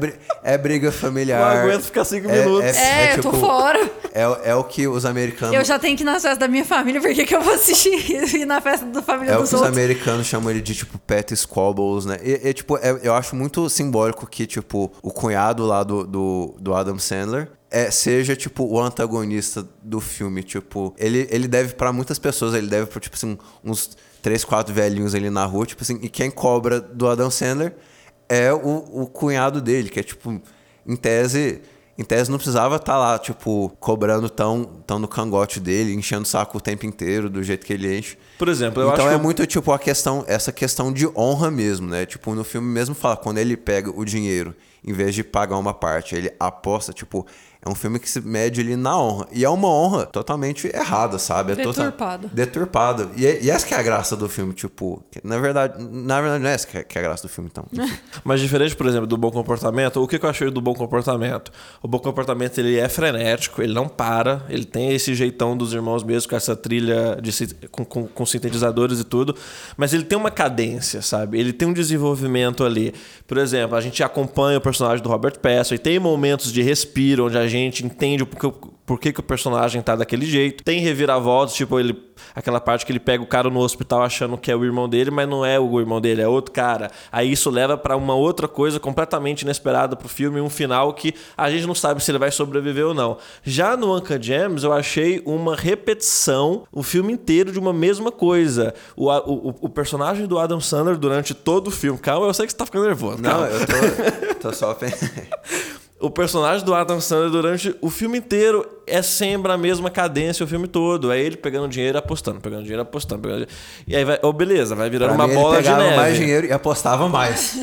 é, é briga familiar. Não aguento ficar cinco É- minutos. É, eu tô fora. É, o- é o que os americanos... Eu já tenho que ir nas festas da minha família, por que, que eu vou assistir isso? Ir na festa da família É o dos que os outros? americanos chamam ele de, tipo, pet squabbles, né? E, e, tipo, é- eu acho muito simbólico que, tipo, o cunhado lá do, do, do Adam Sandler é, seja, tipo, o antagonista do filme. Tipo, ele, ele deve pra muitas pessoas, ele deve pra, tipo assim, uns três, quatro velhinhos ali na rua, tipo assim, e quem cobra do Adam Sandler é o, o cunhado dele, que é, tipo, em tese... Em tese não precisava estar lá, tipo, cobrando tão, tão no cangote dele, enchendo o saco o tempo inteiro, do jeito que ele enche. Por exemplo, eu então acho é que- muito tipo a questão, essa questão de honra mesmo, né? Tipo, no filme mesmo fala, quando ele pega o dinheiro, em vez de pagar uma parte, ele aposta, tipo, é um filme que se mede ali na honra. E é uma honra totalmente errada, sabe? É Deturpada. Deturpada. E, é- e essa que é a graça do filme, tipo, na verdade, na verdade não é essa que é, que é a graça do filme, então. Mas diferente, por exemplo, do bom comportamento, o que que eu achei do bom comportamento? O bom comportamento ele é frenético, ele não para, ele tem esse jeitão dos irmãos mesmo, com essa trilha de, com, com, com sintetizadores e tudo, mas ele tem uma cadência, sabe? Ele tem um desenvolvimento ali. Por exemplo, a gente acompanha o personagem do Robert Pattinson e tem momentos de respiro onde a gente entende o porquê, por que, o personagem tá daquele jeito. Tem reviravoltas, tipo ele, aquela parte que ele pega o cara no hospital achando que é o irmão dele, mas não é o irmão dele, é outro cara. Aí isso leva pra uma outra coisa completamente inesperada pro filme, um final que a gente não sabe se ele vai sobreviver ou não. Já no Uncut Gems, eu achei uma repetição o filme inteiro de uma mesma coisa. O, o, o personagem do Adam Sandler durante todo o filme. Calma, eu sei que você tá ficando nervoso. Não, calma. eu tô, tô só. O personagem do Adam Sandler durante o filme inteiro é sempre a mesma cadência o filme todo. É ele pegando dinheiro e apostando, pegando dinheiro e apostando. Pegando dinheiro. E aí vai, oh, beleza, vai virando Pra uma mim, bola ele de neve. mais dinheiro e apostava mais.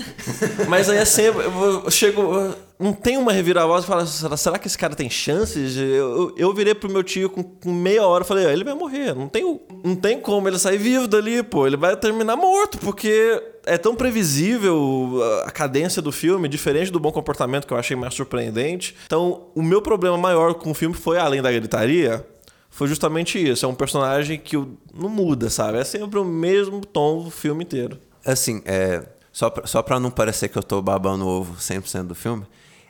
Mas aí é sempre. Eu chego. Não tem uma reviravolta e fala, será, será que esse cara tem chances? Eu, eu, eu virei pro meu tio com, com meia hora e falei, "Ah, ele vai morrer. Não tem, não tem como ele sair vivo dali, pô. Ele vai terminar morto, porque é tão previsível a- cadência do filme, diferente do bom comportamento que eu achei mais surpreendente. Então, o meu problema maior com o filme foi, além da gritaria, foi justamente isso. É um personagem que não muda, sabe? É sempre o mesmo tom do filme inteiro. Assim, é, só, pra, só pra não parecer que eu tô babando o ovo 100% do filme,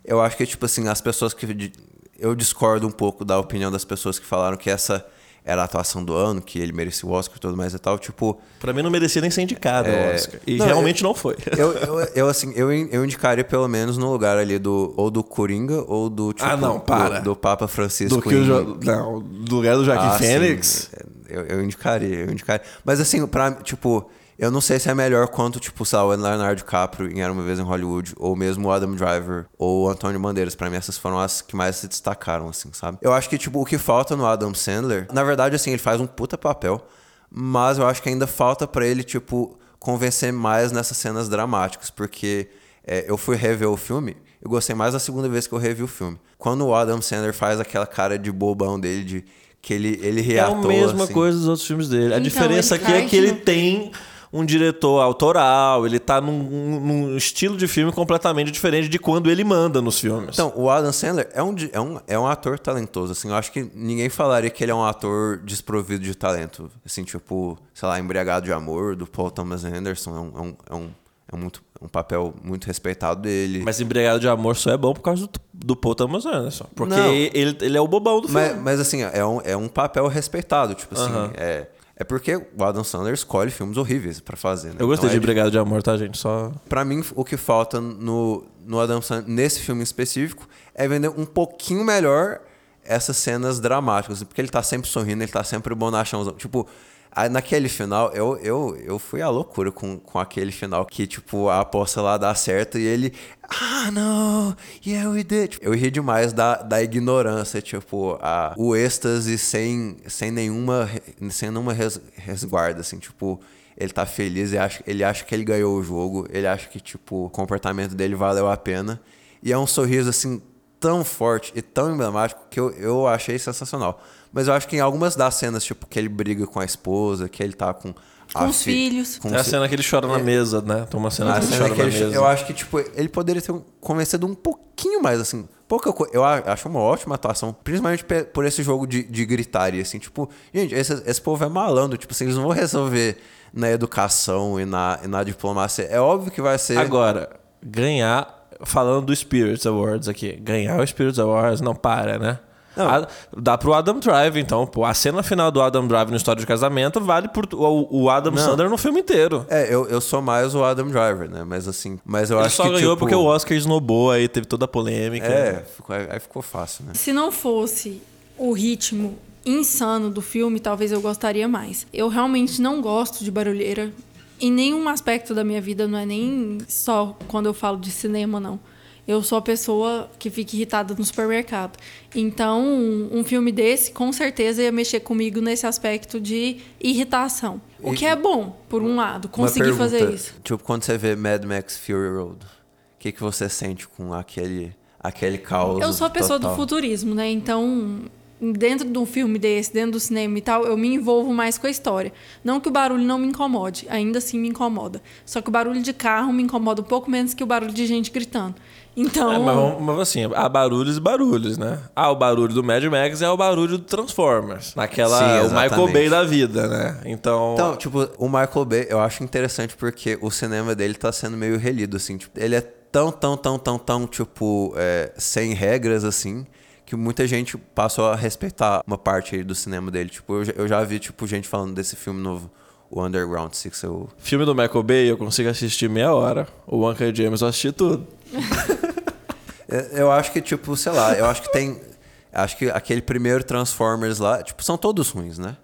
eu acho que, tipo assim, as pessoas que. Eu discordo um pouco da opinião das pessoas que falaram que essa era a atuação do ano, que ele merecia o Oscar e tudo mais e tal. Tipo, Pra mim não merecia nem ser indicado É, Oscar. E não, realmente não foi. eu, eu, eu, assim, eu, eu indicaria pelo menos no lugar ali do. Ou do Coringa ou do. Tipo, Ah, não, para. Do, do Papa Francisco. Do que o jo... Não, do lugar do Joaquim Ah, Fênix. eu, eu indicaria, eu indicaria. Mas assim, pra, tipo, eu não sei se é melhor quanto, tipo, sei lá, o Leonardo DiCaprio em Era Uma Vez em Hollywood, ou mesmo o Adam Driver, ou o Antônio Bandeiras. Pra mim, essas foram as que mais se destacaram, assim, sabe? Eu acho que, tipo, o que falta no Adam Sandler, na verdade, assim, ele faz um puta papel, mas eu acho que ainda falta pra ele, tipo, convencer mais nessas cenas dramáticas, porque é, eu fui rever o filme, eu gostei mais da segunda vez que eu revi o filme. Quando o Adam Sandler faz aquela cara de bobão dele, de que ele, ele ri É a mesma assim. coisa dos outros filmes dele. A Então, diferença aqui é que ele tem um diretor autoral, ele tá num, num estilo de filme completamente diferente de quando ele manda nos filmes. Então, o Adam Sandler é um, é, um, é um ator talentoso, assim. Eu acho que ninguém falaria que ele é um ator desprovido de talento. Assim, tipo, sei lá, Embriagado de Amor, do Paul Thomas Anderson. É um, é um, é um, é muito, um papel muito respeitado dele. Mas Embriagado de Amor só é bom por causa do, do Paul Thomas Anderson. Porque Não. ele, ele é o bobão do filme. Mas, mas, assim, é um, é um papel respeitado. Tipo assim, Aham. é, é porque o Adam Sandler escolhe filmes horríveis pra fazer, né? Eu gostei Então, de é Embriagado de Amor, tá, gente? Só... Pra mim, o que falta no, no Adam Sandler, nesse filme em específico, é vender um pouquinho melhor essas cenas dramáticas. Porque ele tá sempre sorrindo, ele tá sempre bonachãozão. Tipo, naquele final, eu, eu, eu fui à loucura com, com aquele final que, tipo, a aposta lá dá certo e ele. Ah, não! Yeah, we did! Tipo, Eu ri demais da, da ignorância, tipo, a, o êxtase sem, sem nenhuma, sem nenhuma res, resguarda, assim, tipo ele tá feliz, ele acha, ele acha que ele ganhou o jogo, ele acha que, tipo, o comportamento dele valeu a pena. E é um sorriso, assim, tão forte e tão emblemático que eu, eu achei sensacional. Mas eu acho que em algumas das cenas, tipo, que ele briga com a esposa, que ele tá com... Com os filhos. com É a fi- cena que ele chora na mesa, né? Tem uma cena a que ele cena chora que na ele- mesa. eu acho que, tipo, ele poderia ter convencido um pouquinho mais, assim. Pouca coisa. Eu acho uma ótima atuação, principalmente por esse jogo de, de gritaria, assim. Tipo, gente, esse, esse povo é malandro. Tipo, assim, eles não vão resolver na educação e na, e na diplomacia. É óbvio que vai ser. Agora, ganhar, falando do Spirits Awards aqui, ganhar o Spirits Awards não para, né? Não. A- dá pro Adam Drive, então, pô. A cena final do Adam Drive no História de Casamento vale por o, o Adam Sandler no filme inteiro. É, eu, eu sou mais o Adam Driver, né? Mas assim. Mas eu Ele acho só que. ganhou tipo, porque o Oscar esnobou, aí teve toda a polêmica. É, ficou- aí ficou fácil, né? Se não fosse o ritmo insano do filme, talvez eu gostaria mais. Eu realmente não gosto de barulheira. Em nenhum aspecto da minha vida, não é nem só quando eu falo de cinema, não. Eu sou a pessoa que fica irritada no supermercado. Então, um filme desse, com certeza, ia mexer comigo nesse aspecto de irritação. O E- que é bom, por um lado, conseguir fazer pergunta, isso. Tipo, quando você vê Mad Max Fury Road, o que, que você sente com aquele, aquele caos? Eu sou a pessoa total? do futurismo, né? Então, dentro de um filme desse, dentro do cinema e tal, eu me envolvo mais com a história. Não que o barulho não me incomode, ainda assim me incomoda. Só que o barulho de carro me incomoda um pouco menos que o barulho de gente gritando. Então, É, mas, mas assim, há barulhos e barulhos, né? Ah, o barulho do Mad Max é o barulho do Transformers. Naquela. Sim, o Michael. Bay da vida, né? Então. Então, tipo, o Michael Bay, eu acho interessante porque o cinema dele tá sendo meio relido, assim. Tipo, ele é tão, tão, tão, tão, tão, tipo, é, sem regras, assim, que muita gente passou a respeitar uma parte aí do cinema dele. Tipo, eu, já- eu já vi, tipo, gente falando desse filme novo, o Underground Six. Eu... Filme do Michael Bay, eu consigo assistir meia hora. O Uncle James eu assisti tudo. Eu acho que, tipo, sei lá, eu acho que tem. Acho que aquele primeiro Transformers lá, tipo, são todos ruins, né?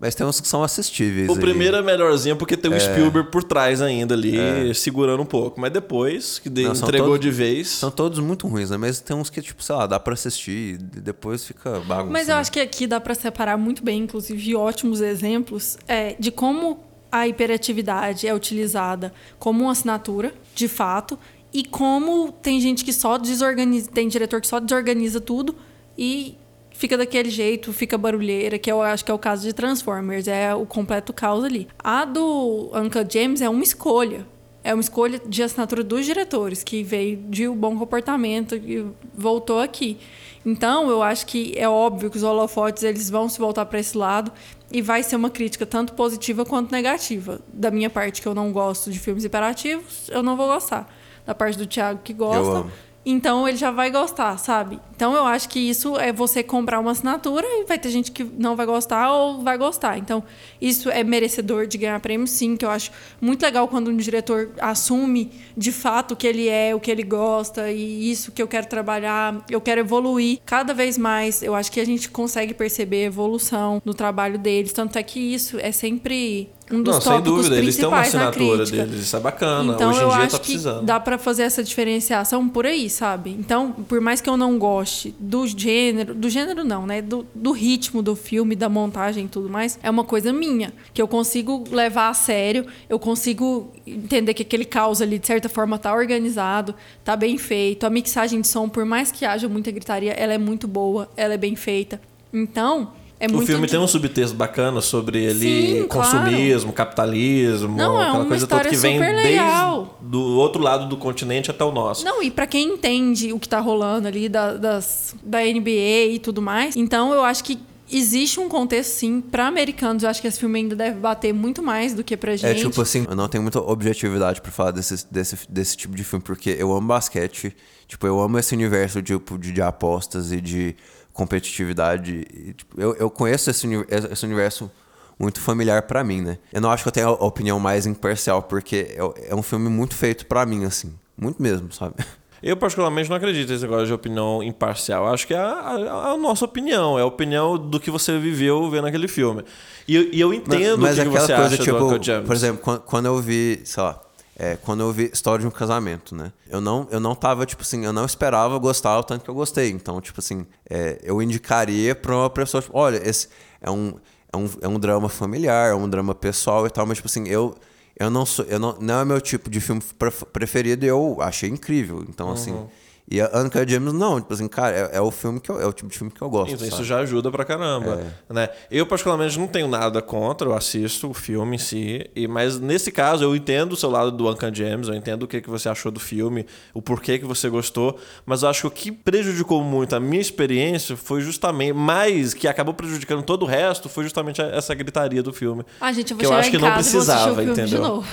Mas tem uns que são assistíveis. O ali. primeiro é melhorzinho porque tem o Spielberg por trás ainda ali, segurando um pouco. Mas depois, que de- Não, entregou todos- de vez. São todos muito ruins, né? Mas tem uns que, tipo, sei lá, dá pra assistir e depois fica bagunça. Mas eu né? acho que aqui dá para separar muito bem, inclusive ótimos exemplos é, de como a hiperatividade é utilizada como uma assinatura, de fato, e como tem gente que só desorganiza, tem diretor que só desorganiza tudo e fica daquele jeito, fica barulheira, que eu acho que é o caso de Transformers, é o completo caos ali. A do Uncle James é uma escolha. É uma escolha de assinatura dos diretores, que veio de um bom comportamento e voltou aqui. Então, eu acho que é óbvio que os holofotes eles vão se voltar para esse lado e vai ser uma crítica tanto positiva quanto negativa. Da minha parte, que eu não gosto de filmes imperativos, eu não vou gostar. Da parte do Thiago, que gosta. Então ele já vai gostar, sabe? Então eu acho que isso é você comprar uma assinatura e vai ter gente que não vai gostar ou vai gostar. Então isso é merecedor de ganhar prêmio, sim, que eu acho muito legal quando um diretor assume de fato o que ele é, o que ele gosta e isso que eu quero trabalhar, eu quero evoluir cada vez mais. Eu acho que a gente consegue perceber a evolução no trabalho deles, tanto é que isso é sempre um dos Não, sem dúvida, eles têm uma assinatura deles, isso é bacana. Então Hoje em eu dia acho tá que precisando. dá pra fazer essa diferenciação por aí, sabe? Então, por mais que eu não goste do gênero, do gênero não, né? Do, do ritmo do filme, da montagem e tudo mais, é uma coisa minha, que eu consigo levar a sério, eu consigo entender que aquele caos ali de certa forma tá organizado, tá bem feito, a mixagem de som, por mais que haja muita gritaria, ela é muito boa, ela é bem feita. Então, é O muito filme de- tem um subtexto bacana sobre ele Sim, claro. consumismo, capitalismo, Não, é aquela uma coisa toda que vem super desde legal. do outro lado do continente até o nosso. Não, e pra quem entende o que tá rolando ali da, das, da NBA e tudo mais, então eu acho que existe um contexto, sim, pra americanos. Eu acho que esse filme ainda deve bater muito mais do que pra É gente. tipo assim, eu não tenho muita objetividade pra falar desse, desse, desse tipo de filme, porque eu amo basquete, tipo, eu amo esse universo tipo, de, de apostas e de competitividade. e, tipo, eu, eu conheço esse, esse universo muito familiar pra mim, né? Eu não acho que eu tenha a opinião mais imparcial, porque é, é um filme muito feito pra mim, assim. Muito mesmo, sabe? Eu, particularmente, não acredito nesse negócio de opinião imparcial. Acho que é a, a- a nossa opinião, é a opinião do que você viveu vendo aquele filme. E, eu- e eu entendo Mas o que, que aquela você coisa, acha tipo, por exemplo, quando, quando eu vi, sei lá, é, quando eu vi História de um Casamento, né? Eu não, eu não tava, tipo assim, eu não esperava gostar o tanto que eu gostei. Então, tipo assim, é, eu indicaria pra uma pessoa, tipo, olha, esse é um, é, um, é um drama familiar, é um drama pessoal e tal, mas, tipo assim, eu, eu não sou, eu não, não é meu tipo de filme pref- preferido e eu achei incrível. Então, assim. E a Uncle James, não, tipo assim, cara, é, é o filme que eu, é o tipo de filme que eu gosto. Então, isso sabe? já ajuda pra caramba. É. Né? Eu, particularmente, não tenho nada contra, eu assisto o filme em si, e, mas nesse caso eu entendo o seu lado do Uncle James, eu entendo o que, que você achou do filme, o porquê que você gostou, mas eu acho que o que prejudicou muito a minha experiência foi justamente, mais que acabou prejudicando todo o resto, foi justamente essa gritaria do filme. Ah, gente, eu vou que eu acho que em não precisava, entendeu?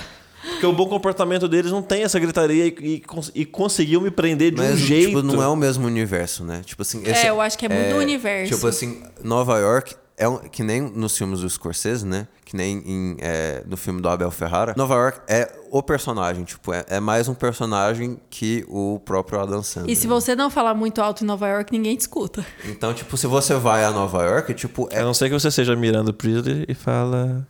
Porque o bom comportamento deles não tem essa gritaria e, e, e conseguiu me prender de um Mas, jeito. tipo, não é o mesmo universo, né? Tipo assim... É, eu acho que é muito do universo. Tipo assim, Nova York é um, que nem nos filmes do Scorsese, né? Que nem em, é, no filme do Abel Ferrara. Nova York é o personagem, tipo, é, é mais um personagem que o próprio Adam Sandler. E se você não falar muito alto em Nova York, ninguém te escuta. Então, tipo, se você vai a Nova York, tipo, A é... não ser que você seja Miranda Priestley e fala...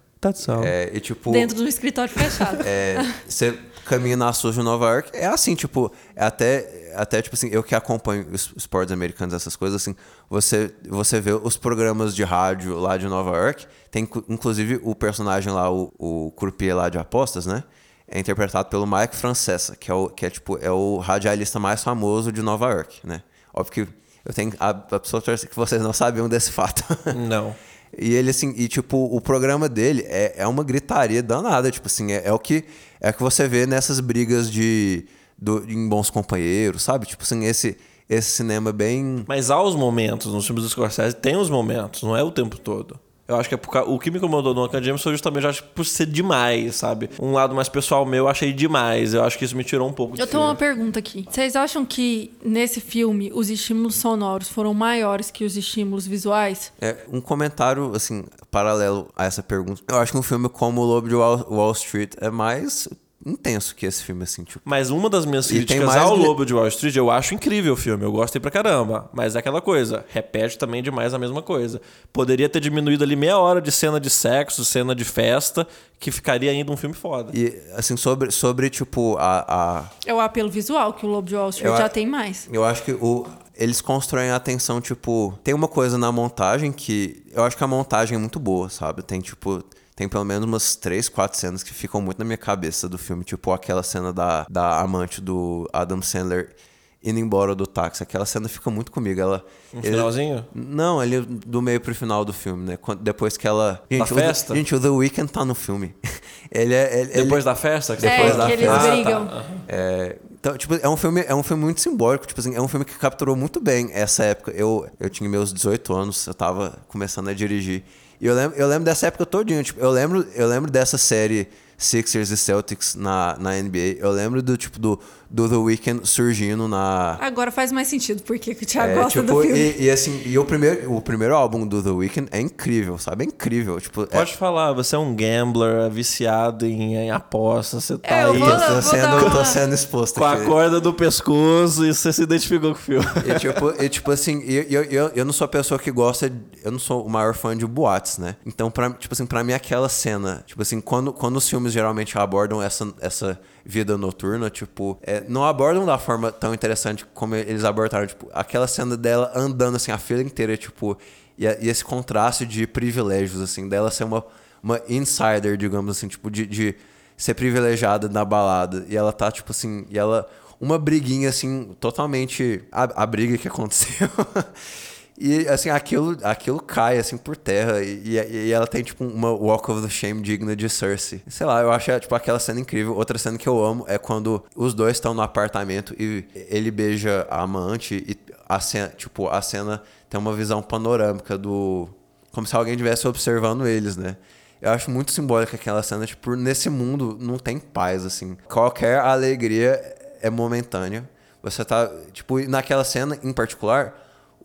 É e, tipo... Dentro do escritório fechado. É, você caminha nas ruas de Nova York, é assim, tipo, é até, até tipo assim, eu que acompanho os esportes americanos, essas coisas, assim, você, você vê os programas de rádio lá de Nova York, tem inclu- inclusive o personagem lá, o, o croupier lá de apostas, né? É interpretado pelo Mike Francesa, que é o, que é, tipo, é o radialista mais famoso de Nova York, né? Óbvio que eu tenho a, a pessoa torce que vocês não sabiam desse fato. Não. E ele, assim, e tipo, o programa dele é, é uma gritaria danada, tipo assim, é, é o que é o que você vê nessas brigas de, do, em Bons Companheiros, sabe? Tipo assim, esse, esse cinema bem. Mas há os momentos, nos filmes do Scorsese tem os momentos, não é o tempo todo. Eu acho que é por ca- o que me incomodou no Uncle James foi justamente eu acho, por ser demais, sabe? Um lado mais pessoal meu eu achei demais. Eu acho que isso me tirou um pouco de Eu tenho uma pergunta aqui. Vocês acham que nesse filme os estímulos sonoros foram maiores que os estímulos visuais? É um comentário, assim, paralelo a essa pergunta. Eu acho que um filme como O Lobo de Wall, Wall Street é mais intenso que esse filme, assim, tipo. Mas uma das minhas críticas ao Lobo de Wall Street, eu acho incrível o filme, eu gostei pra caramba. Mas é aquela coisa, repete também demais a mesma coisa. Poderia ter diminuído ali meia hora de cena de sexo, cena de festa, que ficaria ainda um filme foda. E, assim, sobre, sobre tipo, a, a, É o apelo visual que o Lobo de Wall Street Eu já a- tem mais. Eu acho que o, eles constroem a atenção, tipo. Tem uma coisa na montagem que. Eu acho que a montagem é muito boa, sabe? Tem, tipo. Tem pelo menos umas três, quatro cenas que ficam muito na minha cabeça do filme. Tipo aquela cena da, da amante do Adam Sandler indo embora do táxi. Aquela cena fica muito comigo. Ela. No ele- finalzinho? Não, ali do meio pro final do filme, né? Quando- depois que ela. Gente, o The- festa? gente, o The Weeknd tá no filme. ele é. Ele, Depois ele- da festa? Que É, Depois que da eles festa. brigam. é, então, tipo, é um filme, é um filme muito simbólico, tipo assim, é um filme que capturou muito bem essa época. Eu, eu tinha meus 18 anos, eu tava começando a dirigir. Eu lembro, eu lembro dessa época todinha, tipo, eu lembro, eu lembro dessa série Sixers e Celtics na, na NBA. Eu lembro do tipo do, do The Weeknd surgindo na Agora faz mais sentido porque que o Thiago é, gosta tipo, do filme. e, e assim, e o primeiro, o primeiro álbum do The Weeknd é incrível, sabe? É incrível, tipo, é- Pode falar, você é um gambler, viciado em, em apostas, você tá É, eu aí vou- tô, dar sendo, uma- tô sendo exposto com a aqui. corda do pescoço e você se identificou com o filme. E tipo, e, tipo assim, eu, eu, eu, eu não sou a pessoa que gosta. de- Eu não sou o maior fã de boates, né? Então, pra, tipo assim, pra mim, aquela cena, tipo assim, quando, quando os filmes geralmente abordam essa, essa vida noturna, tipo, é, não abordam da forma tão interessante como eles abordaram, tipo, aquela cena dela andando assim, a fila inteira, tipo, e, e esse contraste de privilégios, assim, dela ser uma, uma insider, digamos assim, tipo, de, de ser privilegiada na balada. E ela tá, tipo assim, e ela. Uma briguinha, assim, totalmente. A, a briga que aconteceu. e, assim, aquilo, aquilo cai, assim, por terra. E, e- e ela tem, tipo, uma Walk of the Shame digna de Cersei. Sei lá, eu acho, tipo, aquela cena incrível. Outra cena que eu amo é quando os dois estão no apartamento e ele beija a amante e a cena, tipo, a cena tem uma visão panorâmica do. Como se alguém estivesse observando eles, né? Eu acho muito simbólica aquela cena, tipo, nesse mundo não tem paz, assim. Qualquer alegria é momentânea. Você tá, tipo, naquela cena em particular,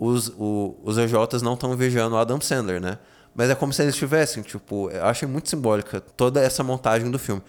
os, o- os EJs não estão vigiando o Adam Sandler, né? Mas é como se eles estivessem, tipo, eu achei muito simbólica toda essa montagem do filme.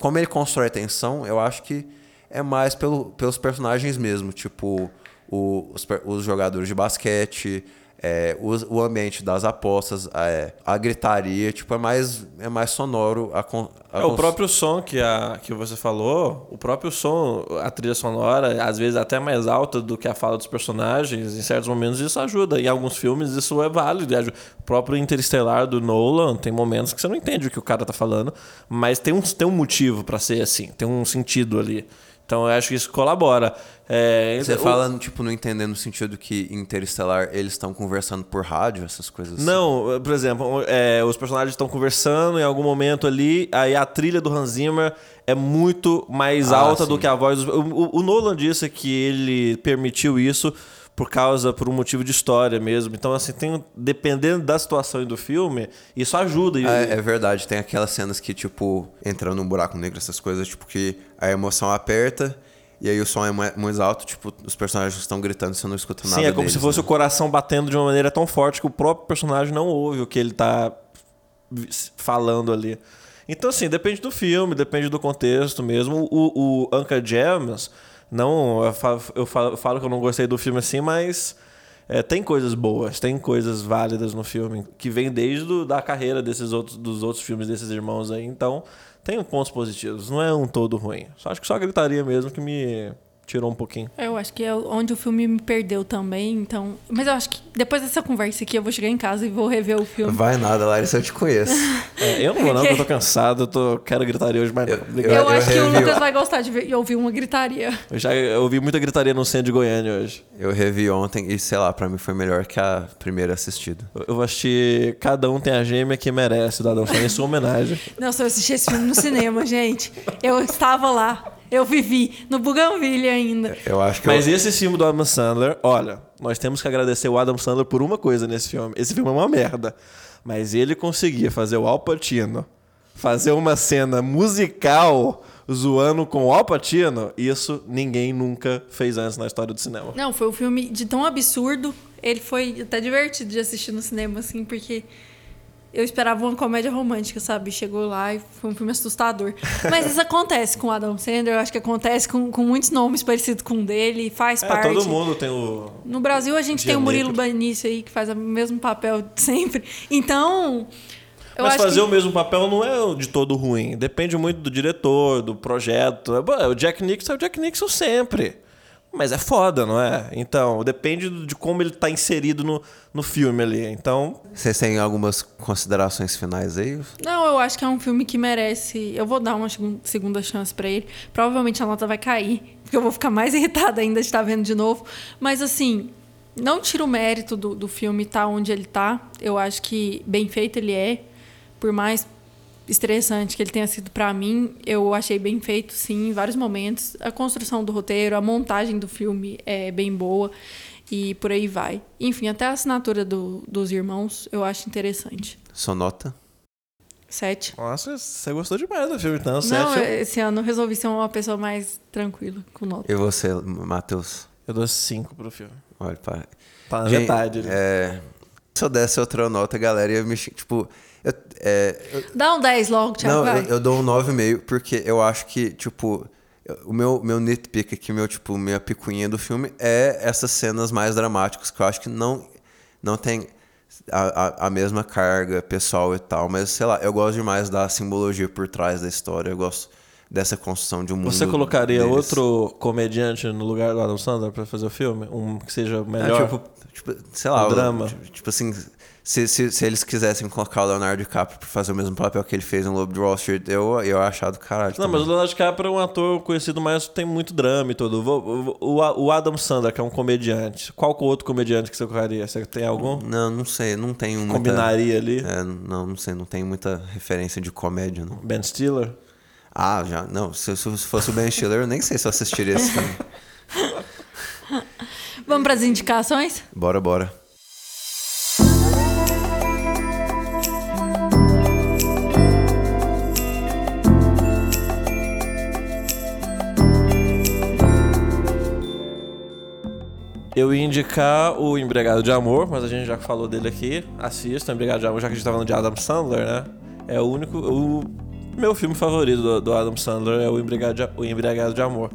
Como ele constrói tensão, eu acho que é mais pelo, pelos personagens mesmo, tipo, o- os, os jogadores de basquete, é, os- o ambiente das apostas, é, a gritaria, tipo, é mais, é mais sonoro. A, con- a É, o cons- próprio som que, a, que você falou, o próprio som, a trilha sonora, às vezes até mais alta do que a fala dos personagens, em certos momentos isso ajuda. Em alguns filmes isso é válido. O próprio Interestelar do Nolan tem momentos que você não entende o que o cara tá falando, mas tem um, tem um motivo pra ser assim, tem um sentido ali. Então eu acho que isso colabora. É, Você o- fala, tipo, não entendendo no sentido que Interestelar eles estão conversando por rádio, essas coisas assim. Não, por exemplo, é, os personagens estão conversando em algum momento ali, aí a trilha do Hans Zimmer é muito mais Ah, alta sim. do que a voz. dos- O, o- o Nolan disse que ele permitiu isso por causa, por um motivo de história mesmo. Então, assim, tem, dependendo da situação e do filme, isso ajuda. E- É, é verdade, tem aquelas cenas que, tipo, entrando num buraco negro, essas coisas, tipo, que a emoção aperta e aí o som é mais alto, tipo, os personagens estão gritando e você não escuta nada Sim, é como deles, se fosse né? o coração batendo de uma maneira tão forte que o próprio personagem não ouve o que ele tá vi- falando ali. Então, assim, depende do filme, depende do contexto mesmo. O, o Uncle James, não, eu falo, eu falo- eu falo que eu não gostei do filme assim, mas é, tem coisas boas, tem coisas válidas no filme, que vem desde do, da carreira desses outros, dos outros filmes desses irmãos aí. Então, tem pontos positivos, não é um todo ruim. Só acho que só gritaria mesmo que me tirou um pouquinho. Eu acho que é onde o filme me perdeu também, então. Mas eu acho que depois dessa conversa aqui eu vou chegar em casa e vou rever o filme. Vai nada, Larissa, eu te conheço. É, eu não vou não, porque eu tô cansado, eu tô, quero gritaria hoje, mas não. Eu-. Eu, eu acho que o Lucas vai gostar de, ver- ouvir uma gritaria. Eu já ouvi muita gritaria no centro de Goiânia hoje. Eu revi ontem e, sei lá, pra mim foi melhor que a primeira assistida. Eu- Eu vou assistir Cada Um Tem a Gêmea que Merece, da Adam Sandler, em sua homenagem. Nossa, eu assisti esse filme no cinema, gente. Eu estava lá. Eu vivi no Bougainville ainda. Eu acho que Mas eu, esse filme do Adam Sandler, olha, nós temos que agradecer o Adam Sandler por uma coisa nesse filme. Esse filme é uma merda. Mas ele conseguia fazer o Al Pacino fazer uma cena musical zoando com o Al Pacino. Isso ninguém nunca fez antes na história do cinema. Não, foi um filme de tão absurdo. Ele foi até divertido de assistir no cinema, assim, porque eu esperava uma comédia romântica, sabe? Chegou lá e foi um filme assustador. Mas isso acontece com o Adam Sandler, eu acho que acontece com, com muitos nomes parecidos com o dele, faz É, parte. todo mundo tem o. No Brasil a gente Dia tem o Murilo. Benício aí, que faz o mesmo papel sempre. Então, Eu Mas fazer que- o mesmo papel não é de todo ruim. Depende muito do diretor, do projeto. O Jack Nixon é o Jack Nixon sempre. Mas é foda, não é? Então, depende de como ele tá inserido no, no filme ali. Então, Vocês têm algumas considerações finais aí? Não, eu acho que é um filme que merece. Eu vou dar uma segun- segunda chance pra ele. Provavelmente a nota vai cair, porque eu vou ficar mais irritada ainda de estar vendo de novo. Mas assim, não tira o mérito do, do filme estar onde ele tá. Eu acho que bem feito ele é. Por mais estressante que ele tenha sido pra mim, eu achei bem feito, sim, em vários momentos. A construção do roteiro, a montagem do filme é bem boa e por aí vai. Enfim, até a assinatura do- dos irmãos eu acho interessante. Sonota? Sete. nossa, você gostou demais do filme, então. Não, Sete, eu- esse ano eu resolvi ser uma pessoa mais tranquila com nota. E você, Matheus? eu dou cinco pro filme. Olha, para. Tá na metade. ali. É, se eu desse outra nota, a galera ia me. Tipo. Eu, é, eu- Dá um 10 logo, Thiago. não, vai. eu, eu dou um 9,5 porque eu acho que, tipo. O meu, meu nitpick aqui, meu, tipo, minha picuinha do filme é essas cenas mais dramáticas que eu acho que não, não tem a, a, a mesma carga pessoal e tal. Mas, sei lá, eu gosto demais da simbologia por trás da história. Eu gosto dessa construção de um mundo. Você colocaria deles. outro comediante no lugar do Adam Sandler pra fazer o filme? Um que seja É, melhor? tipo, tipo, sei lá, O o- drama. Tipo, tipo assim, se, se, se eles quisessem colocar o Leonardo DiCaprio pra fazer o mesmo papel que ele fez em Lobo de Wall Street, eu, eu ia achar do caralho. Não, mas o também. Leonardo DiCaprio é um ator conhecido, mas tem muito drama e tudo. O, o, o Adam Sandler, que é um comediante, qual que é o outro comediante que você colocaria? Você tem algum? Não, não sei, não tenho muita... Combinaria ali? É, não, não sei, não tem muita referência de comédia, não. Ben Stiller? Ah, já, não, se, se fosse o Ben Stiller, eu nem sei se eu assistiria esse filme. Vamos para as indicações? Bora, bora. Eu ia indicar o Embregado de Amor, mas a gente já falou dele aqui. Assista o Embregado de Amor, já que a gente tá falando de Adam Sandler, né? É o único. O meu filme favorito do, do Adam Sandler é o Embregado, de, o Embregado de Amor.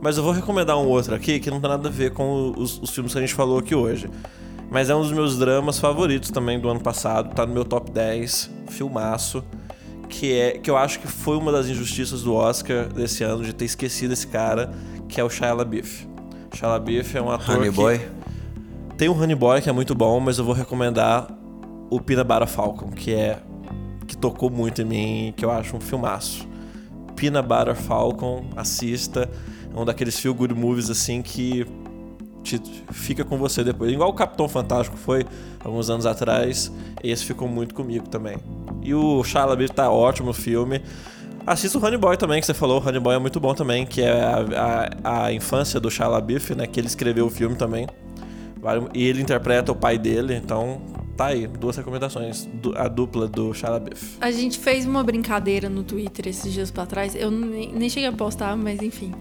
Mas eu vou recomendar um outro aqui que não tem nada a ver com os, os filmes que a gente falou aqui hoje. Mas é um dos meus dramas favoritos também do ano passado, tá no meu top 10, filmaço. Que, é, que eu acho que foi uma das injustiças do Oscar desse ano, de ter esquecido esse cara, que é o Shia LaBeouf. Shia é um ator Honey que... Boy? Tem o Honey Boy, que é muito bom, mas eu vou recomendar o Butter Falcon, que é que tocou muito em mim, que eu acho um filmaço. Butter Falcon, assista. É um daqueles feel good movies assim que te, fica com você depois. Igual o Capitão Fantástico foi alguns anos atrás, esse ficou muito comigo também. E o Shia LaBeouf tá ótimo no filme. Assista o Honey Boy também, que você falou. O Honey Boy é muito bom também, que é a, a, a infância do Shia LaBeouf, né? Que ele escreveu o filme também. E ele interpreta o pai dele, então tá aí. Duas recomendações. A dupla do Shia LaBeouf. A gente fez uma brincadeira no Twitter esses dias pra trás. Eu nem, cheguei a postar, mas enfim.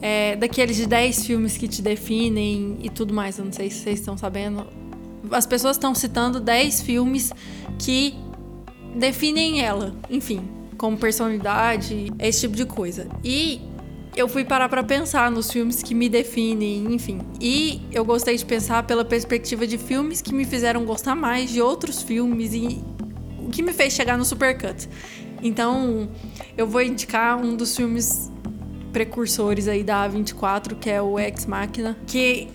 É, daqueles de 10 filmes que te definem e tudo mais. Eu não sei se vocês estão sabendo. As pessoas estão citando 10 filmes que definem ela. Enfim, como personalidade, esse tipo de coisa. E eu fui parar pra pensar nos filmes que me definem, enfim. E eu gostei de pensar pela perspectiva de filmes que me fizeram gostar mais de outros filmes e o que me fez chegar no Supercut. Então, eu vou indicar um dos filmes precursores aí da A24, que é o Ex Machina, que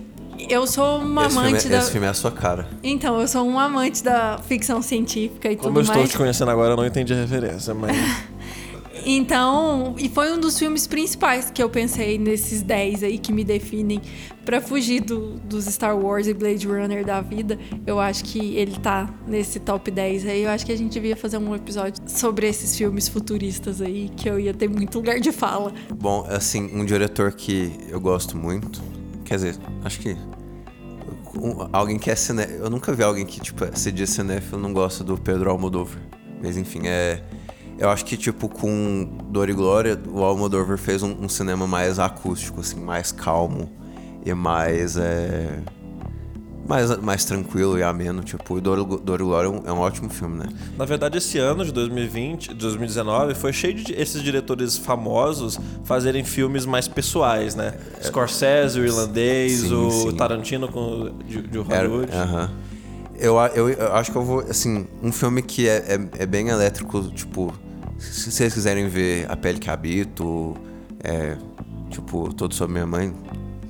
eu sou uma esse, filme, amante é- da esse filme é a sua cara. Então, eu sou um amante da ficção científica e Como eu tudo estou mais. te conhecendo agora, eu não entendi a referência, mas. Então, e foi um dos filmes principais que eu pensei nesses 10 aí que me definem pra fugir do- dos Star Wars e Blade Runner da vida. Eu acho que ele tá nesse top 10 aí. Eu acho que a gente devia fazer um episódio sobre esses filmes futuristas aí, que eu ia ter muito lugar de fala. Bom, assim, um diretor que eu gosto muito. Quer dizer, acho que. um- alguém que é ciné. Eu nunca vi alguém que, tipo, se diz cinéfilo não gosta do Pedro Almodóvar. Mas enfim, é. Eu acho que, tipo, com Dor e Glória, o Almodóvar fez um, um cinema mais acústico, assim, mais calmo e mais. É, mais, mais tranquilo e ameno. Tipo, e Dor, Glória é um, é um ótimo filme, né? Na verdade, esse ano de 2020, de 2019, foi cheio de esses diretores famosos fazerem filmes mais pessoais, né? Scorsese, o irlandês, Sim, o sim. Tarantino com de, de Hollywood. aham. Eu, a- eu, eu acho que eu vou, assim, um filme que é, é, é bem elétrico, tipo, se vocês quiserem ver A Pele que Habito, é, tipo, Todo Sobre Minha Mãe,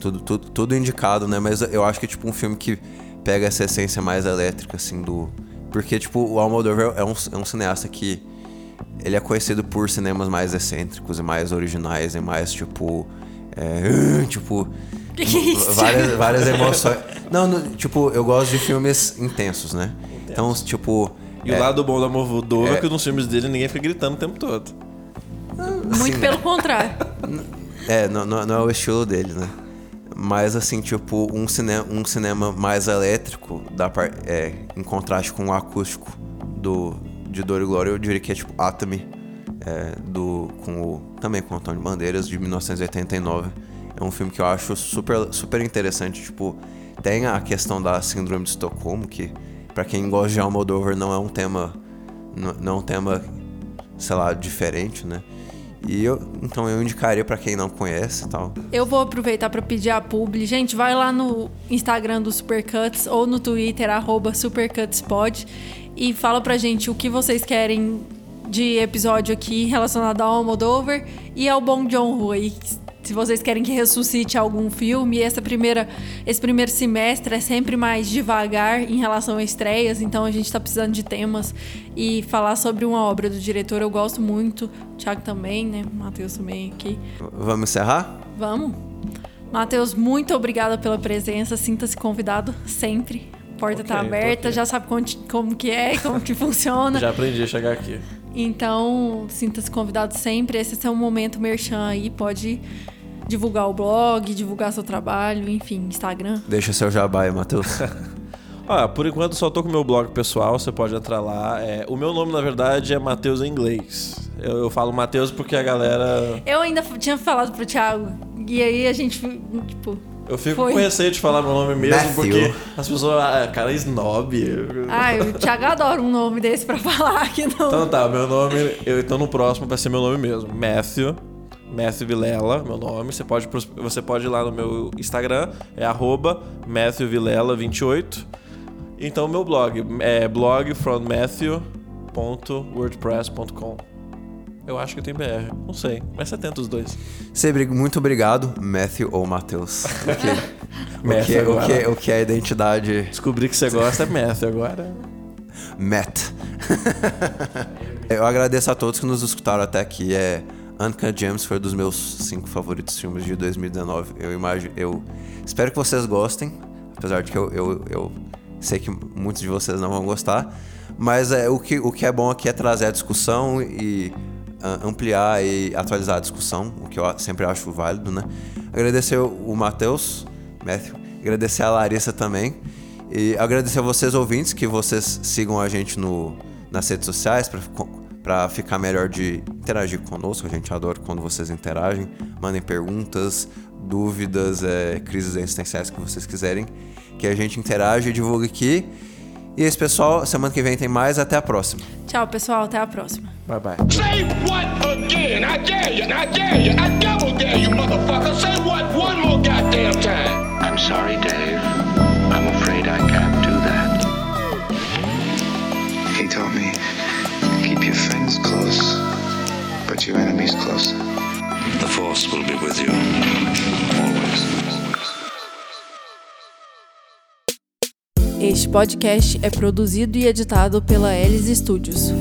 tudo, tudo, tudo indicado, né? Mas eu acho que, tipo, um filme que pega essa essência mais elétrica, assim, do... Porque, tipo, o Almodóvar é um, é um cineasta que ele é conhecido por cinemas mais excêntricos e mais originais e mais, tipo... É, tipo... Que que é isso? Várias, várias emoções. Não, no- tipo, eu gosto de filmes intensos, né? Então, tipo... E é, o lado bom da Moldova é é. que nos filmes dele ninguém fica gritando o tempo todo. Muito pelo contrário. É, não, não, não é o estilo dele, né? Mas assim, tipo, um, cine um cinema mais elétrico, da par é, em contraste com o acústico do, de Dor e Glória, eu diria que é tipo Atomy, é, do, com o, também com o Antônio Bandeiras, de 1989. É um filme que eu acho super, super interessante, tipo, tem a questão da síndrome de Estocolmo, que pra quem gosta de Almodóvar não é um tema, não, não é um tema, sei lá, diferente, né? E eu, então eu indicaria pra quem não conhece e tal. Eu vou aproveitar para pedir a publi. Gente, vai lá no Instagram do Supercuts ou no Twitter, SupercutsPod, e fala pra gente o que vocês querem de episódio aqui relacionado ao Almodóvar e ao Bong Joon-ho. Se vocês querem que ressuscite algum filme, essa primeira, esse primeiro semestre é sempre mais devagar em relação a estreias, então a gente tá precisando de temas e falar sobre uma obra do diretor eu gosto muito. O Thiago também, né? O Matheus também aqui. Vamos encerrar? Vamos? Matheus, muito obrigada pela presença. Sinta-se convidado sempre. A porta tá Ok, tô aberta, já sabe como, como que é, como que funciona. Já aprendi a chegar aqui. Então, sinta-se convidado sempre. Esse é seu momento merchan aí. Pode divulgar o blog, divulgar seu trabalho, enfim, Instagram. Deixa seu jabá aí, Matheus. Ah, por enquanto só tô com o meu blog pessoal, você pode entrar lá. É, o meu nome, na verdade, é Matheus em inglês. Eu, eu falo Matheus porque a galera. Eu ainda tinha falado pro Thiago, e aí a gente, tipo. Eu fico Foi. com receio de falar meu nome mesmo, Matthew. porque as pessoas. Ah, cara, é snob. Ai, o Thiago adora um nome desse pra falar aqui no. Então tá, meu nome. Eu, então no próximo vai ser meu nome mesmo. Matthew. Matthew Vilela, meu nome. Você pode, você pode ir lá no meu Instagram, é arroba MatthewVilela28. Então meu blog é blogfrommatthew.wordpress.com. Eu acho que tem BR, não sei, mas você tenta os dois. Sempre muito obrigado, Matthew ou Matheus. O Matthew que, o, que, o que é a identidade Descobri que você gosta é Matthew agora. Matt. Eu agradeço a todos que nos escutaram até aqui. É, Uncut Gems foi um dos meus cinco favoritos filmes de 2019. Eu imagino, eu espero que vocês gostem, apesar de que eu, eu, eu sei que muitos de vocês não vão gostar. Mas é, o, que, o que é bom aqui é trazer a discussão e ampliar e atualizar a discussão, o que eu sempre acho válido, né? Agradecer o Matheus, Matthew, agradecer a Larissa também. E agradecer a vocês ouvintes que vocês sigam a gente no, nas redes sociais para ficar melhor de interagir conosco. A gente adora quando vocês interagem, mandem perguntas, dúvidas, é, crises existenciais que vocês quiserem, que a gente interage e divulgue aqui. E é isso, pessoal. Semana que vem tem mais. Até a próxima. Tchau, pessoal. Até a próxima. Bye bye. Say what again? I dare you, I dare you, I double dare you, motherfucker. Say what one more goddamn time. I'm sorry, Dave. But your enemies closer. The Force will be with you. Always. Este podcast é produzido e editado pela Elis Studios.